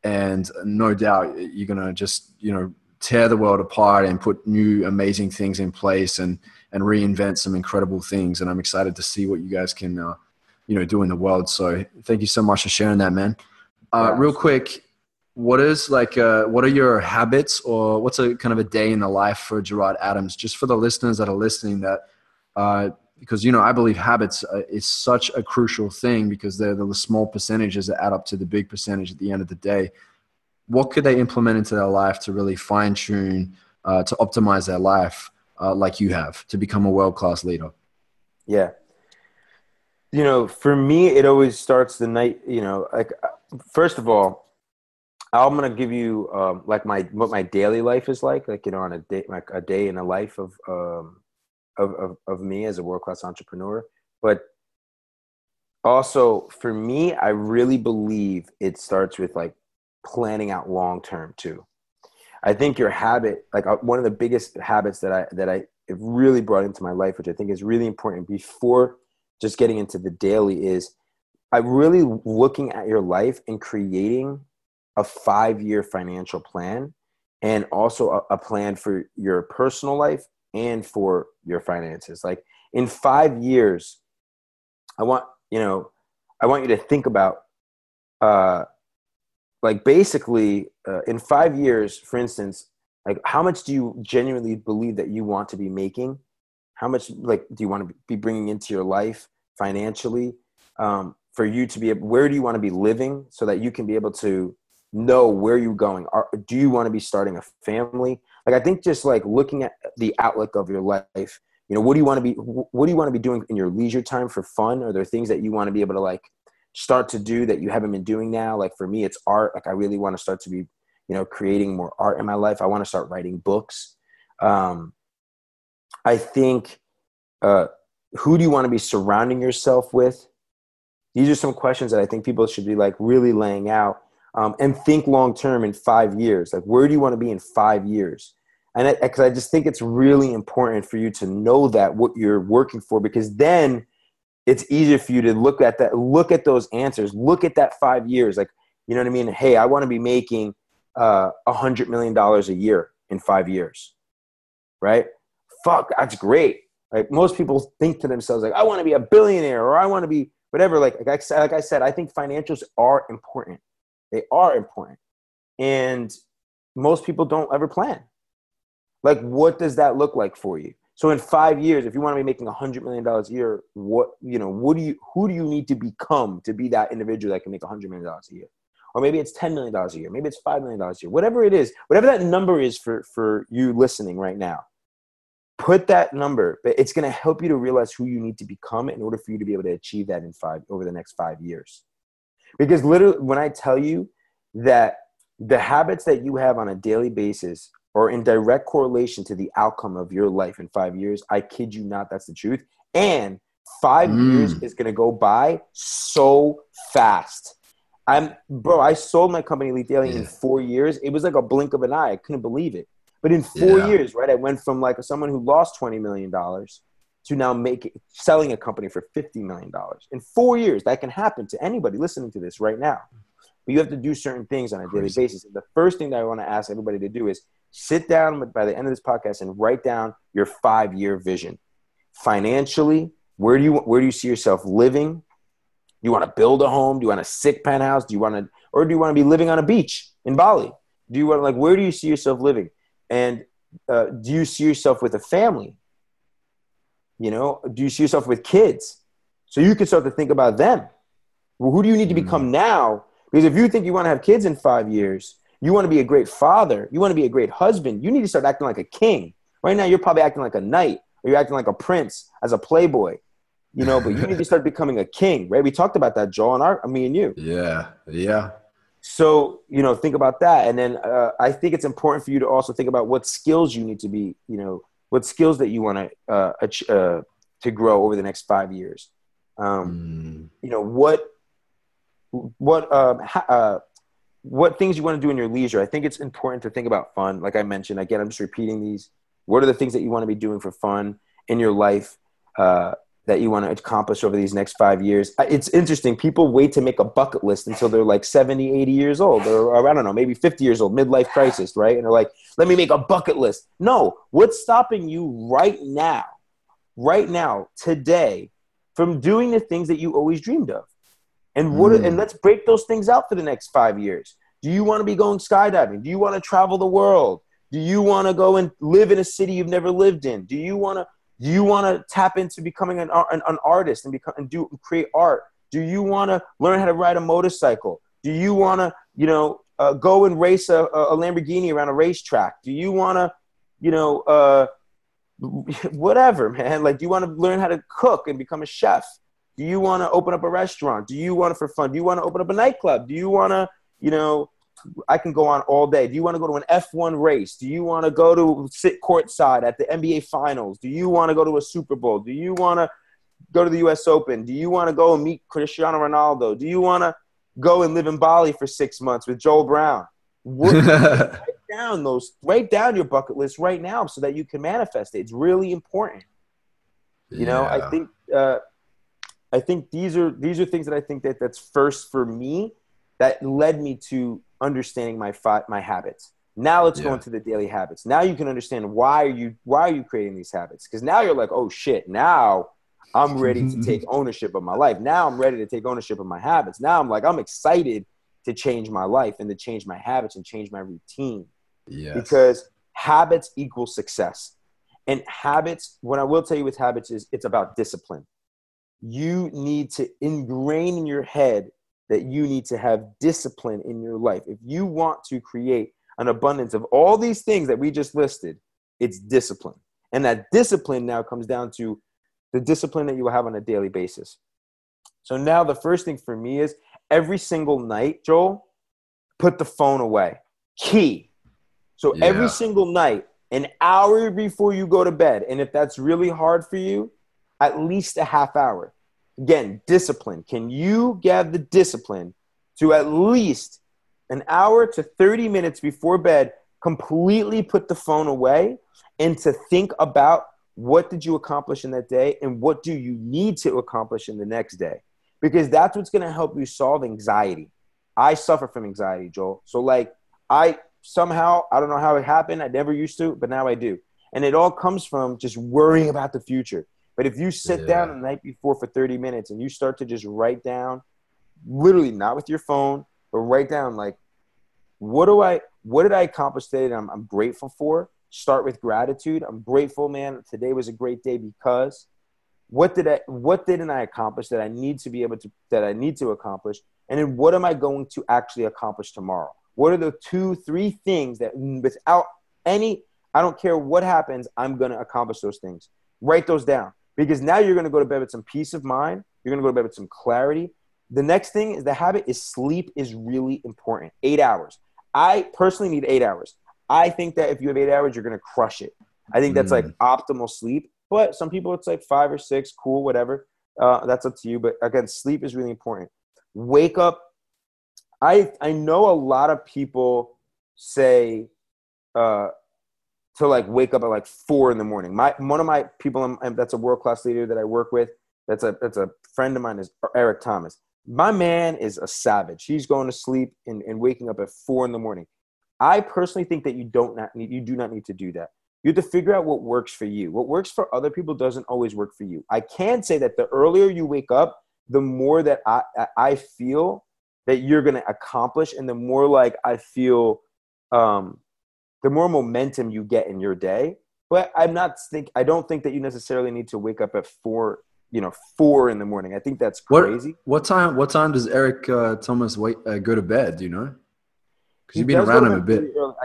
and no doubt you're gonna just you know tear the world apart and put new amazing things in place and and reinvent some incredible things. And I'm excited to see what you guys can. Uh, you know, do in the world. So thank you so much for sharing that, man. Uh, real quick, what is like uh, what are your habits or what's a kind of a day in the life for gerard adams? Just for the listeners that are listening that uh, because you know i believe habits uh, is such a crucial thing because they're the small percentages that add up to the big percentage at the end of the day. What could they implement into their life to really fine tune uh, to optimize their life uh, like you have to become a world class leader? Yeah. You know for me it always starts the night you know like uh, first of all I'm gonna give you um, like my what my daily life is like, like you know, on a day like a day in the life of um, of, of of me as a world class entrepreneur. But also for me, I really believe it starts with like planning out long term too. I think your habit, like uh, one of the biggest habits that I that I really brought into my life, which I think is really important before just getting into the daily, is I really looking at your life and creating a five year financial plan and also a, a, plan for your personal life and for your finances. Like in five years, I want, you know, I want you to think about, uh, like basically uh, in five years, for instance, like how much do you genuinely believe that you want to be making? How much like do you want to be bringing into your life financially? Um, for you to be where do you want to be living so that you can be able to know where you're going. Are, do you want to be starting a family? Like i think just like looking at the outlook of your life you know what do you want to be what do you want to be doing in your leisure time for fun? Are there things that you want to be able to like start to do that you haven't been doing now? Like for me it's art. Like i really want to start to be you know creating more art in my life. I want to start writing books. Um i think uh who do you want to be surrounding yourself with? These are some questions that i think people should be like really laying out um, and think long term in five years. Like, where do you want to be in five years? And because I, I just think it's really important for you to know that what you're working for, because then it's easier for you to look at that, look at those answers, look at that five years. Like, you know what I mean? Hey, I want to be making a uh, hundred million dollars a year in five years, right? Fuck, that's great. Like most people think to themselves, like, I want to be a billionaire or I want to be whatever. Like, like I, like I said, I think financials are important. They are important. And most people don't ever plan. Like, what does that look like for you? So in five years, if you want to be making hundred million dollars a year, what you know, what do you who do you need to become to be that individual that can make hundred million dollars a year? Or maybe it's ten million dollars a year, maybe it's five million dollars a year, whatever it is, whatever that number is for for you listening right now. Put that number, but it's gonna help you to realize who you need to become in order for you to be able to achieve that in five over the next five years. Because literally, when I tell you that the habits that you have on a daily basis are in direct correlation to the outcome of your life in five years, I kid you not, that's the truth. And five mm. years is going to go by so fast. I'm, bro, I sold my company Elite Daily yeah. in four years. It was like a blink of an eye. I couldn't believe it. But in four yeah. years, right, I went from like someone who lost $20 million to now make selling a company for $50 million in four years. That can happen to anybody listening to this right now. But you have to do certain things on a daily basis. And the first thing that I want to ask everybody to do is sit down by the end of this podcast and write down your five year vision. Financially, where do you where do you see yourself living? Do you want to build a home? Do you want a sick penthouse? Do you want to or do you want to be living on a beach in Bali? Do you want like where do you see yourself living? And uh, do you see yourself with a family? You know, do you see yourself with kids? So you can start to think about them. Well, who do you need to become mm. now? Because if you think you want to have kids in five years, you want to be a great father, you want to be a great husband, you need to start acting like a king. Right now, you're probably acting like a knight or you're acting like a prince as a playboy, you know, but you need to start becoming a king, right? We talked about that, Joel, and our, me and you. Yeah, yeah. So, you know, think about that. And then uh, I think it's important for you to also think about what skills you need to be, you know, what skills that you want to uh, uh, to grow over the next five years. Um, mm. You know what what uh, ha- uh, what things you want to do in your leisure. I think it's important to think about fun. Like I mentioned, again, I'm just repeating these. What are the things that you want to be doing for fun in your life? Uh, that you want to accomplish over these next five years. It's interesting. People wait to make a bucket list until they're like 70, 80 years old, or, or, I don't know, maybe 50 years old, midlife crisis, right? And they're like, let me make a bucket list. No, what's stopping you right now, right now, today, from doing the things that you always dreamed of? And what? Mm. And let's break those things out for the next five years. Do you want to be going skydiving? Do you want to travel the world? Do you want to go and live in a city you've never lived in? Do you want to you want to tap into becoming an, an, an artist and become and do create art? Do you want to learn how to ride a motorcycle? Do you want to, you know, uh, go and race a, a Lamborghini around a racetrack? Do you want to, you know, uh, whatever, man? Like, do you want to learn how to cook and become a chef? Do you want to open up a restaurant? Do you want to for fun? Do you want to open up a nightclub? Do you want to, you know, I can go on all day. Do you want to go to an F1 race? Do you want to go to sit courtside at the NBA Finals? Do you want to go to a Super Bowl? Do you want to go to the U.S. Open? Do you want to go and meet Cristiano Ronaldo? Do you want to go and live in Bali for six months with Joel Brown? write down those. Write down your bucket list right now so that you can manifest it. It's really important. You yeah. know, I think. Uh, I think these are these are things that I think that that's first for me that led me to understanding my my habits. Now let's yeah. go into the daily habits. Now you can understand why are you why are you creating these habits? Because now you're like, oh shit, now I'm ready to take ownership of my life. Now I'm ready to take ownership of my habits. Now I'm like, I'm excited to change my life and to change my habits and change my routine. Yeah. Because habits equal success. And habits, what I will tell you with habits is it's about discipline you need to ingrain in your head that you need to have discipline in your life. If you want to create an abundance of all these things that we just listed, it's discipline. And that discipline now comes down to the discipline that you will have on a daily basis. So now the first thing for me is every single night, Joel, put the phone away. Key. So yeah. every single night, an hour before you go to bed, and if that's really hard for you, at least a half hour. Again, discipline. Can you get the discipline to at least an hour to 30 minutes before bed completely put the phone away and to think about what did you accomplish in that day and what do you need to accomplish in the next day? Because that's what's going to help you solve anxiety. I suffer from anxiety, Joel. So like I somehow, I don't know how it happened. I never used to, but now I do. And it all comes from just worrying about the future. But if you sit yeah. down the night before for 30 minutes and you start to just write down, literally not with your phone, but write down like, what do I, what did I accomplish today that I'm, I'm grateful for? Start with gratitude. I'm grateful, man. Today was a great day because what did I, what didn't I accomplish that I need to be able to, that I need to accomplish? And then what am I going to actually accomplish tomorrow? What are the two, three things that without any, I don't care what happens, I'm going to accomplish those things. Write those down because now you're going to go to bed with some peace of mind. You're going to go to bed with some clarity. The next thing is the habit is sleep is really important. Eight hours. I personally need eight hours. I think that if you have eight hours, you're going to crush it. I think that's like mm. optimal sleep. But some people, it's like five or six, cool, whatever. Uh, that's up to you. But again, sleep is really important. Wake up. I I know a lot of people say, uh, to like wake up at like four in the morning. My one of my people that's a world class leader that I work with. That's a that's a friend of mine is Eric Thomas. My man is a savage. He's going to sleep and, and waking up at four in the morning. I personally think that you don't not need you do not need to do that. You have to figure out what works for you. What works for other people doesn't always work for you. I can say that the earlier you wake up, the more that I I feel that you're going to accomplish, and the more like I feel um, the more momentum you get in your day. But I'm not think I don't think that you necessarily need to wake up at four, you know, four in the morning. I think that's crazy. What, what time? What time does Eric uh, Thomas wait uh, go to bed? Do you know? Because you've been around him a bit.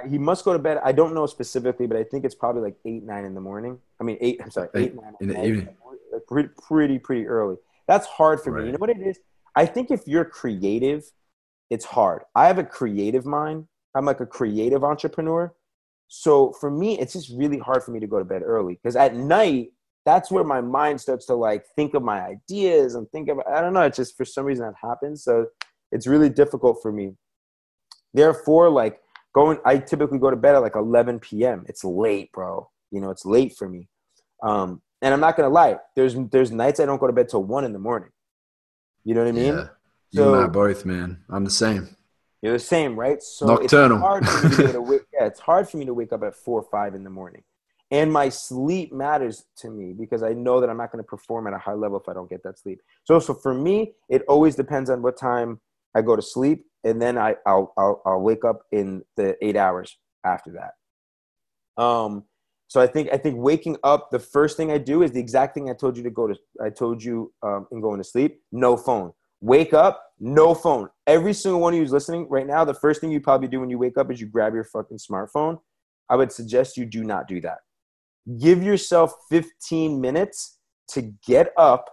He must go to bed. I don't know specifically, but I think it's probably like eight, nine in the morning. I mean, eight. I'm sorry, eight, eight nine in the evening. Pretty, pretty, pretty early. That's hard for right. me. You know what it is? I think if you're creative, it's hard. I have a creative mind. I'm like a creative entrepreneur. So for me, it's just really hard for me to go to bed early because at night, that's where my mind starts to like think of my ideas and think of, I don't know, it's just for some reason that happens. So it's really difficult for me. Therefore, like going, I typically go to bed at like 11 p.m. It's late, bro. You know, it's late for me. Um, and I'm not gonna lie, there's there's nights I don't go to bed till one in the morning. You know what I mean? Yeah. You so, and I both, man. I'm the same. You're the same, right? So Nocturnal. It's hard for me to wake, yeah, it's hard for me to wake up at four or five in the morning. And my sleep matters to me because I know that I'm not going to perform at a high level if I don't get that sleep. So, so for me, it always depends on what time I go to sleep, and then I, I'll, I'll, I'll wake up in the eight hours after that. Um, so I think I think waking up, the first thing I do is the exact thing I told you to go to. I told you um, in going to sleep, no phone. Wake up, no phone. Every single one of you who's listening right now, the first thing you probably do when you wake up is you grab your fucking smartphone. I would suggest you do not do that. Give yourself 15 minutes to get up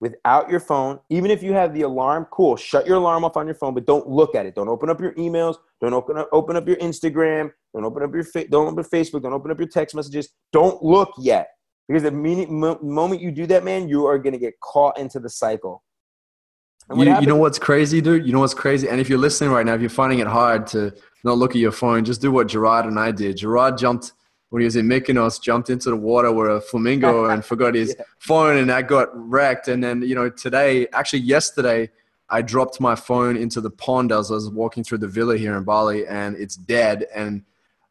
without your phone. Even if you have the alarm, cool. Shut your alarm off on your phone, but don't look at it. Don't open up your emails. Don't open up open up your Instagram. Don't open up your fa- don't open Facebook. Don't open up your text messages. Don't look yet, because the minute, moment you do that, man, you are gonna get caught into the cycle. You, you, know what's crazy, dude? You know what's crazy? And if you're listening right now, if you're finding it hard to not look at your phone, just do what Gerard and I did. Gerard jumped when he was in Mykonos, jumped into the water with a flamingo and forgot his yeah. phone, and that got wrecked. And then, you know, today, actually yesterday, I dropped my phone into the pond as I was walking through the villa here in Bali, and it's dead. And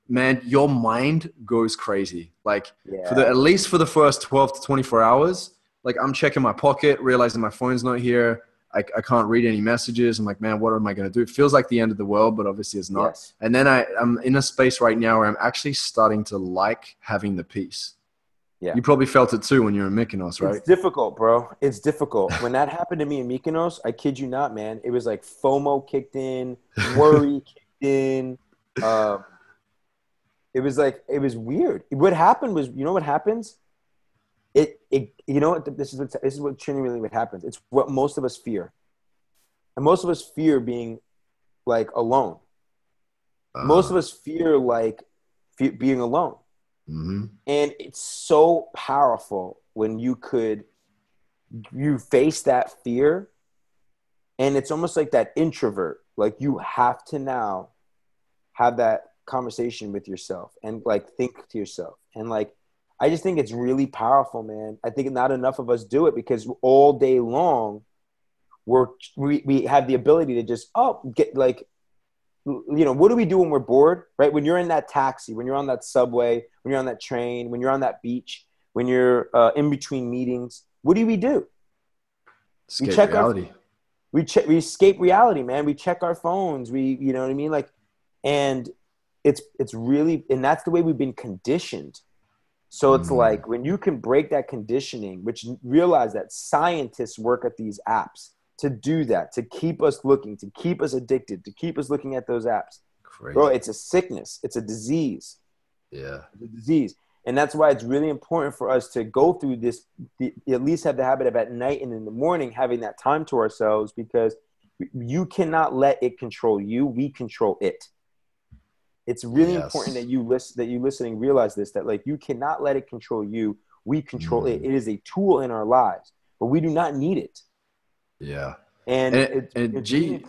man, your mind goes crazy. Like yeah. for the at least for the first 12 to 24 hours, like I'm checking my pocket, realizing my phone's not here. I, I can't read any messages. I'm like, man, what am I going to do? It feels like the end of the world, but obviously it's not. Yes. And then I, I'm in a space right now where I'm actually starting to like having the peace. Yeah. You probably felt it too when you were in Mykonos, right? It's difficult, bro. It's difficult. when that happened to me in Mykonos, I kid you not, man. It was like FOMO kicked in, worry kicked in. Um, it was like it was weird. What happened was, you know what happens? It, it you know what? This is what this is what genuinely what happens. It's what most of us fear. And most of us fear being like alone. Uh, most of us fear like fe- being alone. Mm-hmm. and it's so powerful when you could you face that fear and it's almost like that introvert. Like you have to now have that conversation with yourself and like think to yourself and like I just think it's really powerful, man. I think not enough of us do it because all day long, we're we, we have the ability to just oh get like you know what do we do when we're bored right? When you're in that taxi when you're on that subway when you're on that train when you're on that beach when you're uh, in between meetings what do we do? Escape we check reality. Our, we check we escape reality man. We check our phones. We you know what i mean? Like and it's it's really and that's the way we've been conditioned so it's mm. like when you can break that conditioning, which realize that scientists work at these apps to do that, to keep us looking, to keep us addicted, to keep us looking at those apps. Crazy. Bro, it's a sickness. It's a disease. Yeah. It's a disease. And that's why it's really important for us to go through this, at least have the habit of at night and in the morning having that time to ourselves because you cannot let it control you. We control it. It's really yes. important that you listen that you listening realize this that like you cannot let it control you. We control mm. it. It is a tool in our lives, but we do not need it. Yeah. And, and, it, and G,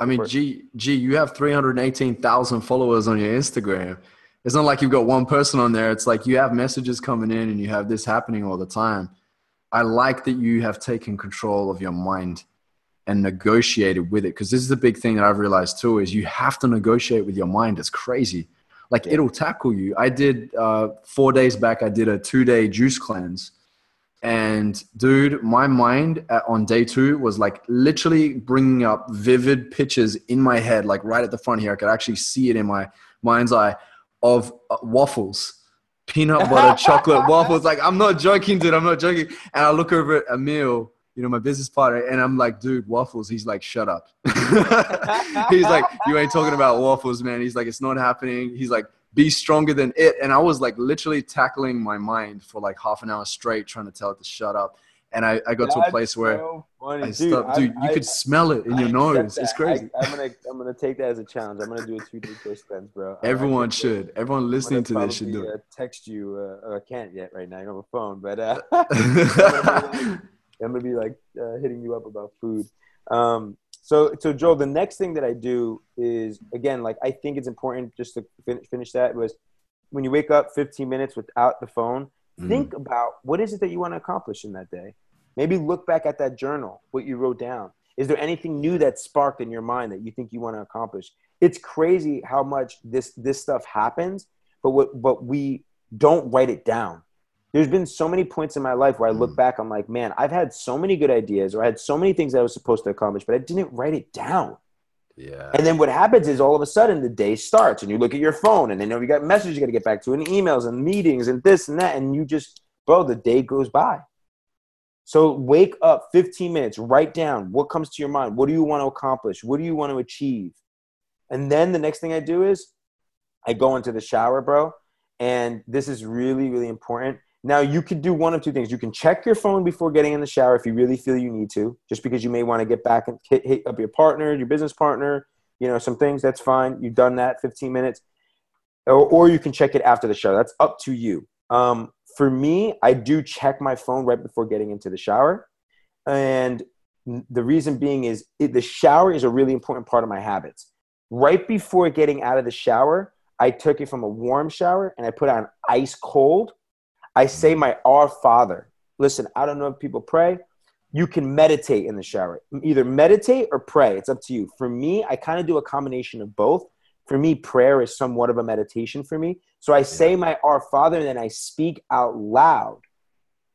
I mean, G, G, you have 318,000 followers on your Instagram. It's not like you've got one person on there. It's like you have messages coming in and you have this happening all the time. I like that you have taken control of your mind and negotiated with it because this is the big thing that i've realized too is you have to negotiate with your mind. It's crazy. Like it'll tackle you. I did uh, four days back i did a two day juice cleanse. And dude my mind at, on day two was like literally bringing up vivid pictures in my head like right at the front here. I could actually see it in my mind's eye of uh, waffles peanut butter chocolate waffles. Like i'm not joking dude. I'm not joking. And i look over at Emil you know, my business partner, and I'm like, dude, waffles. He's like, shut up. He's like, you ain't talking about waffles, man. He's like, it's not happening. He's like, be stronger than it. And I was like, literally tackling my mind for like half an hour straight, trying to tell it to shut up. And I, I got That's to a place where so I dude, stopped. Dude, I, you I, could smell it in I your nose. It's crazy. I, am gonna, I'm gonna take that as a challenge. I'm gonna do a two day face cleanse, bro. Everyone should. Everyone listening to this should do it. Uh, text you. Uh, I can't yet right now. You're on the phone, but uh, I'm gonna be like uh, hitting you up about food. Um, so, so Joel, the next thing that I do is again, like I think it's important just to finish finish that was when you wake up 15 minutes without the phone, mm. think about what is it that you want to accomplish in that day. Maybe look back at that journal, what you wrote down. Is there anything new that sparked in your mind that you think you want to accomplish? It's crazy how much this this stuff happens, but what but we don't write it down there's been so many points in my life where I look mm. back, I'm like, man, I've had so many good ideas or I had so many things I was supposed to accomplish, but I didn't write it down. Yeah. And then what happens is all of a sudden the day starts and you look at your phone and then you know you got messages you got to get back to and emails and meetings and this and that. And you just, bro, the day goes by. So wake up 15 minutes, write down what comes to your mind. What do you want to accomplish? What do you want to achieve? And then the next thing I do is I go into the shower, bro. And this is really, really important Now you could do one of two things. You can check your phone before getting in the shower if you really feel you need to, just because you may want to get back and hit, hit up your partner, your business partner, you know, some things. That's fine. You've done that 15 minutes, or, or you can check it after the shower. That's up to you. Um, for me, I do check my phone right before getting into the shower, and the reason being is it, the shower is a really important part of my habits. Right before getting out of the shower, I took it from a warm shower and I put on ice cold I say my Our Father. Listen, I don't know if people pray. You can meditate in the shower. Either meditate or pray. It's up to you. For me, I kind of do a combination of both. For me, prayer is somewhat of a meditation for me. So I say my Our Father and then I speak out loud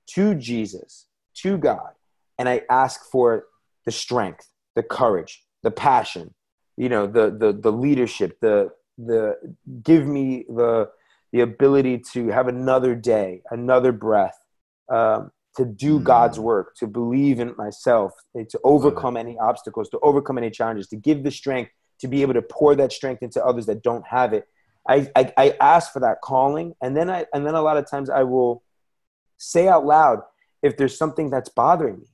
to Jesus, to God, and I ask for the strength, the courage, the passion, you know, the the the leadership, the the give me the the ability to have another day, another breath, um, to do mm. God's work, to believe in myself, to overcome any obstacles, to overcome any challenges, to give the strength to be able to pour that strength into others that don't have it. I, I, I ask for that calling, and then I and then a lot of times I will say out loud if there's something that's bothering me,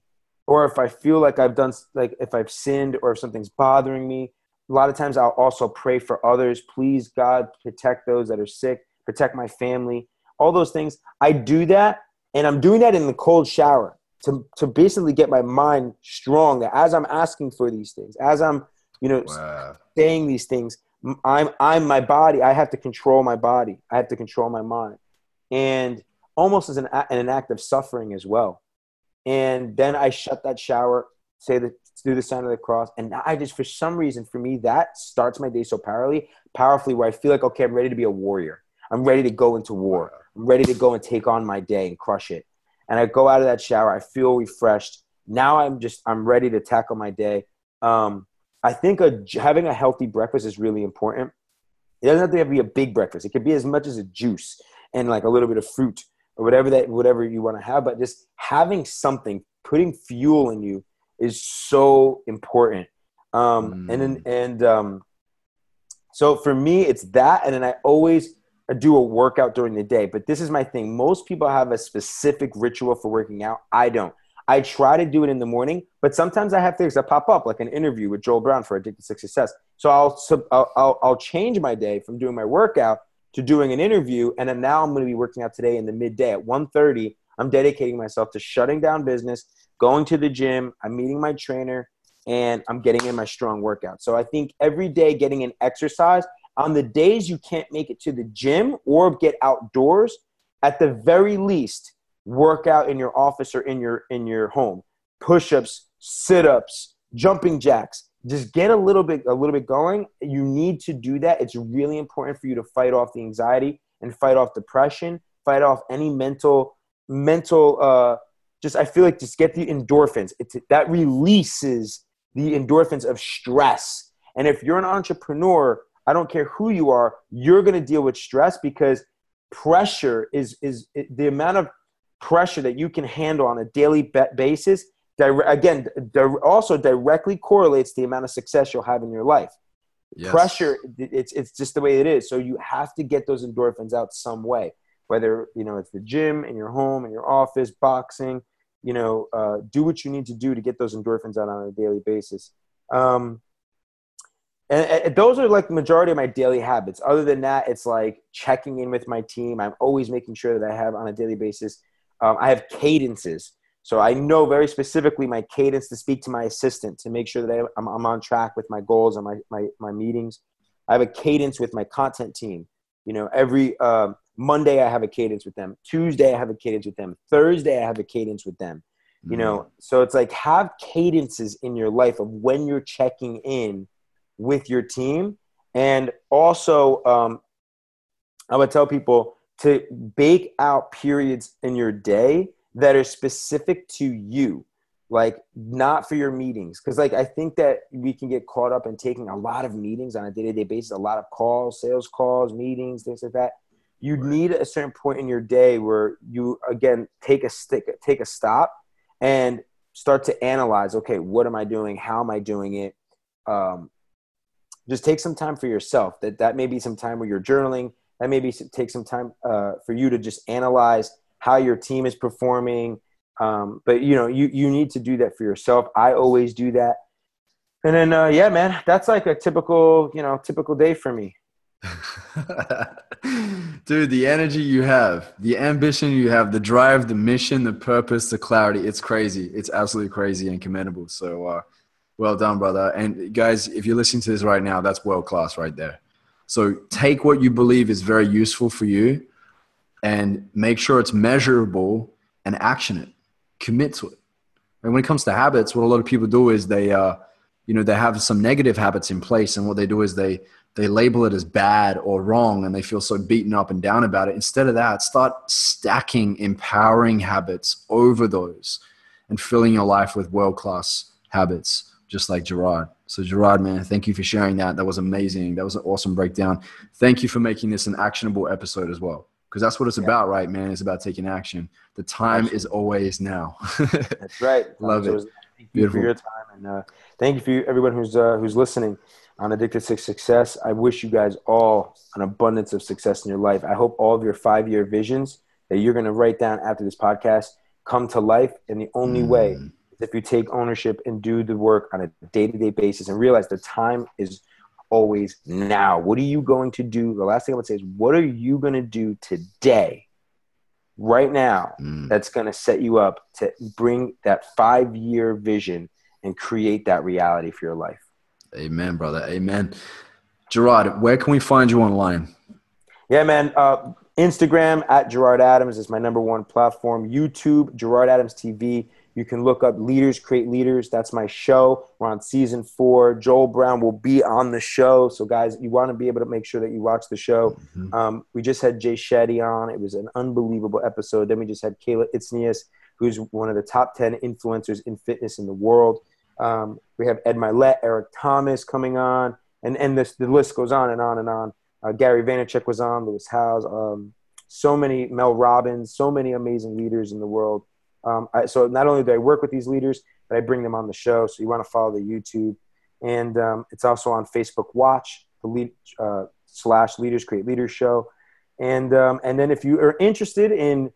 or if I feel like I've done like if I've sinned or if something's bothering me. A lot of times I'll also pray for others. Please God protect those that are sick protect my family, all those things. I do that, and I'm doing that in the cold shower to, to basically get my mind strong. That as I'm asking for these things, as I'm, you know, wow. saying these things, I'm I'm my body. I have to control my body. I have to control my mind, and almost as an an act of suffering as well. And then I shut that shower, say the do the sign of the cross, and I just for some reason for me that starts my day so powerfully, powerfully where I feel like okay, I'm ready to be a warrior. I'm ready to go into war. I'm ready to go and take on my day and crush it. And I go out of that shower, I feel refreshed. Now I'm just I'm ready to tackle my day. Um, I think a, having a healthy breakfast is really important. It doesn't have to be a big breakfast. It could be as much as a juice and like a little bit of fruit or whatever that whatever you want to have. But just having something, putting fuel in you, is so important. Um, mm. And then and um, so for me, it's that, and then I always Uh, do a workout during the day. But this is my thing. Most people have a specific ritual for working out. I don't. I try to do it in the morning, but sometimes I have things that pop up, like an interview with Joel Brown for Addicted to Success. So I'll, I'll, I'll, I'll change my day from doing my workout to doing an interview. And then now I'm going to be working out today in the midday at 1.30. I'm dedicating myself to shutting down business, going to the gym. I'm meeting my trainer and I'm getting in my strong workout. So I think every day getting an exercise on the days you can't make it to the gym or get outdoors, at the very least, work out in your office or in your in your home. Push-ups, sit-ups, jumping jacks. Just get a little bit a little bit going. You need to do that. It's really important for you to fight off the anxiety and fight off depression, fight off any mental mental uh just I feel like just get the endorphins. It's that releases the endorphins of stress. And if you're an entrepreneur, I don't care who you are, you're going to deal with stress because pressure is is the amount of pressure that you can handle on a daily basis. Again, also directly correlates the amount of success you'll have in your life. Yes. Pressure, it's it's just the way it is. So you have to get those endorphins out some way, whether you know it's the gym, in your home, in your office, boxing. You know, uh, do what you need to do to get those endorphins out on a daily basis. Um, and, and, those are like the majority of my daily habits. Other than that it's like checking in with my team. I'm always making sure that i have on a daily basis um, i have cadences. So i know very specifically my cadence to speak to my assistant to make sure that I, am I'm on track with my goals and my, my, my meetings. I have a cadence with my content team. You know every uh, monday i have a cadence with them. Tuesday i have a cadence with them. Thursday i have a cadence with them. You mm-hmm. know so it's like have cadences in your life of when you're checking in with your team. And also, um, I would tell people to bake out periods in your day that are specific to you, like not for your meetings. Because, like, I think that we can get caught up in taking a lot of meetings on a day to day basis, a lot of calls, sales calls, meetings, things like that. You right. need a certain point in your day where you, again, take a stick, take a stop and start to analyze okay, what am I doing? How am I doing it? Um, just take some time for yourself that that may be some time where you're journaling that maybe take some time uh, for you to just analyze how your team is performing. Um, but you know, you you need to do that for yourself. I always do that. And then uh, yeah, man, that's like a typical you know typical day for me. Dude, the energy you have, the ambition you have, the drive, the mission, the purpose, the clarity, it's crazy. It's absolutely crazy and commendable. So, uh, well done, brother. And guys, if you're listening to this right now, that's world class right there. So, take what you believe is very useful for you and make sure it's measurable and action it. Commit to it. And when it comes to habits, what a lot of people do is they, uh, you know, they have some negative habits in place, and what they do is they they label it as bad or wrong and they feel so beaten up and down about it. Instead of that, start stacking empowering habits over those and filling your life with world class habits, just like Gerard. So, Gerard, man, thank you for sharing that. That was amazing. That was an awesome breakdown. Thank you for making this an actionable episode as well. Because that's what it's yeah. about, right, man? It's about taking action. The time Absolutely. is always now. that's right. Love it. Thank you Beautiful. for your time, and uh, thank you for everyone who's uh, who's listening on Addicted to Success. I wish you guys all an abundance of success in your life. I hope all of your five year visions that you're going to write down after this podcast come to life. And the only mm. way if you take ownership and do the work on a day to day basis and realize the time is always now. What are you going to do? The last thing I would say is, what are you going to do today, right now, mm. that's going to set you up to bring that five year vision and create that reality for your life? Amen, brother. Amen. Gerard, where can we find you online? Yeah, man. Uh, Instagram at Gerard Adams is my number one platform. YouTube, Gerard Adams TV. You can look up Leaders Create Leaders. That's my show. We're on season four. Joel Brown will be on the show. So, guys, you want to be able to make sure that you watch the show. Mm-hmm. Um, we just had Jay Shetty on. It was an unbelievable episode. Then we just had Kayla Itsines, who's one of the top 10 influencers in fitness in the world. Um, we have Ed Mylett, Eric Thomas coming on, and and this the list goes on and on and on. Uh, Gary Vaynerchuk was on, Lewis Howes, um, so many Mel Robbins, so many amazing leaders in the world. Um, I, so not only do I work with these leaders, but I bring them on the show. So you want to follow the YouTube, and um, it's also on Facebook Watch, the lead uh, slash Leaders Create Leaders Show, and um, and then if you are interested in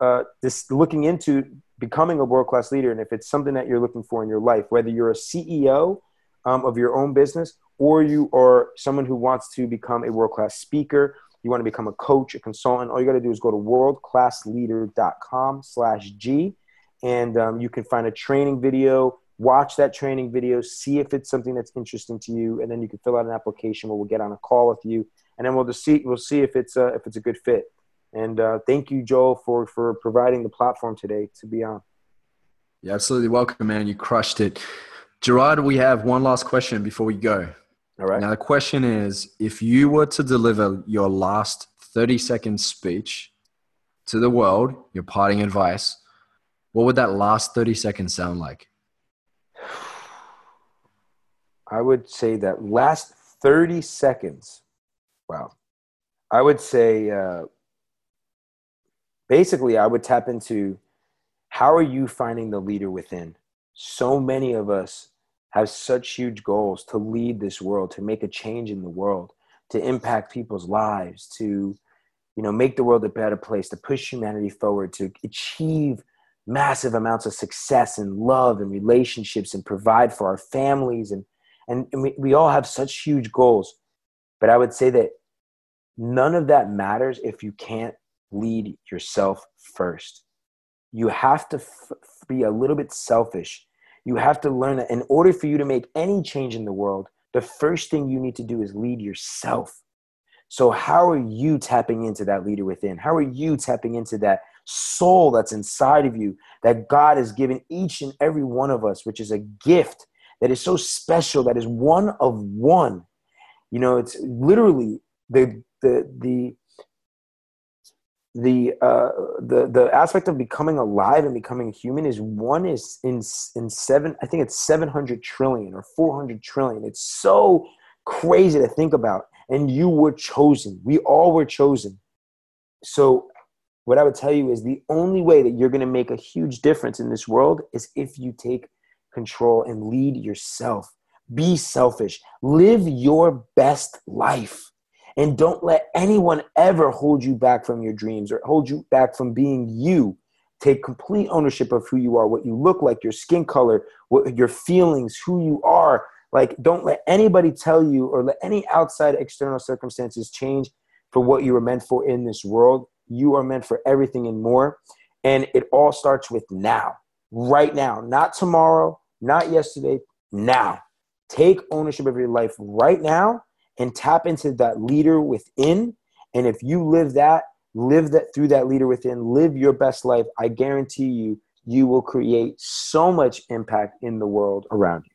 uh, this looking into becoming a world class leader, and if it's something that you're looking for in your life, whether you're a CEO um, of your own business or you are someone who wants to become a world class speaker, you want to become a coach, a consultant, all you got to do is go to worldclassleader.com slash G, and um, you can find a training video, watch that training video, see if it's something that's interesting to you, and then you can fill out an application where we'll get on a call with you, and then we'll just see, we'll see if it's, uh, if it's a good fit. And uh, thank you, Joel, for for providing the platform today to be on. Yeah, absolutely welcome, man. You crushed it. Gerard, we have one last question before we go. All right. Now, the question is if you were to deliver your last 30 second speech to the world, your parting advice, what would that last 30 seconds sound like? I would say that last 30 seconds. Wow. I would say uh, basically i would tap into how are you finding the leader within so many of us have such huge goals to lead this world to make a change in the world to impact people's lives to you know make the world a better place to push humanity forward to achieve massive amounts of success and love and relationships and provide for our families and and, and we, we all have such huge goals but i would say that none of that matters if you can't lead yourself first. You have to f- be a little bit selfish. You have to learn that in order for you to make any change in the world, the first thing you need to do is lead yourself. So, how are you tapping into that leader within? How are you tapping into that soul that's inside of you that God has given each and every one of us, which is a gift that is so special, that is one of one? You know, it's literally the the the the uh, the the aspect of becoming alive and becoming human is one is in in seven I think it's seven hundred trillion or four hundred trillion. It's so crazy to think about. And you were chosen. We all were chosen. So what I would tell you is the only way that you're going to make a huge difference in this world is if you take control and lead yourself. Be selfish. Live your best life And don't let anyone ever hold you back from your dreams or hold you back from being you. Take complete ownership of who you are, what you look like, your skin color, what your feelings, who you are. Like, don't let anybody tell you or let any outside external circumstances change for what you were meant for in this world. You are meant for everything and more. And it all starts with now, right now, not tomorrow, not yesterday, now. Take ownership of your life right now and tap into that leader within. And if you live that, live that through that leader within, live your best life, I guarantee you, you will create so much impact in the world around you.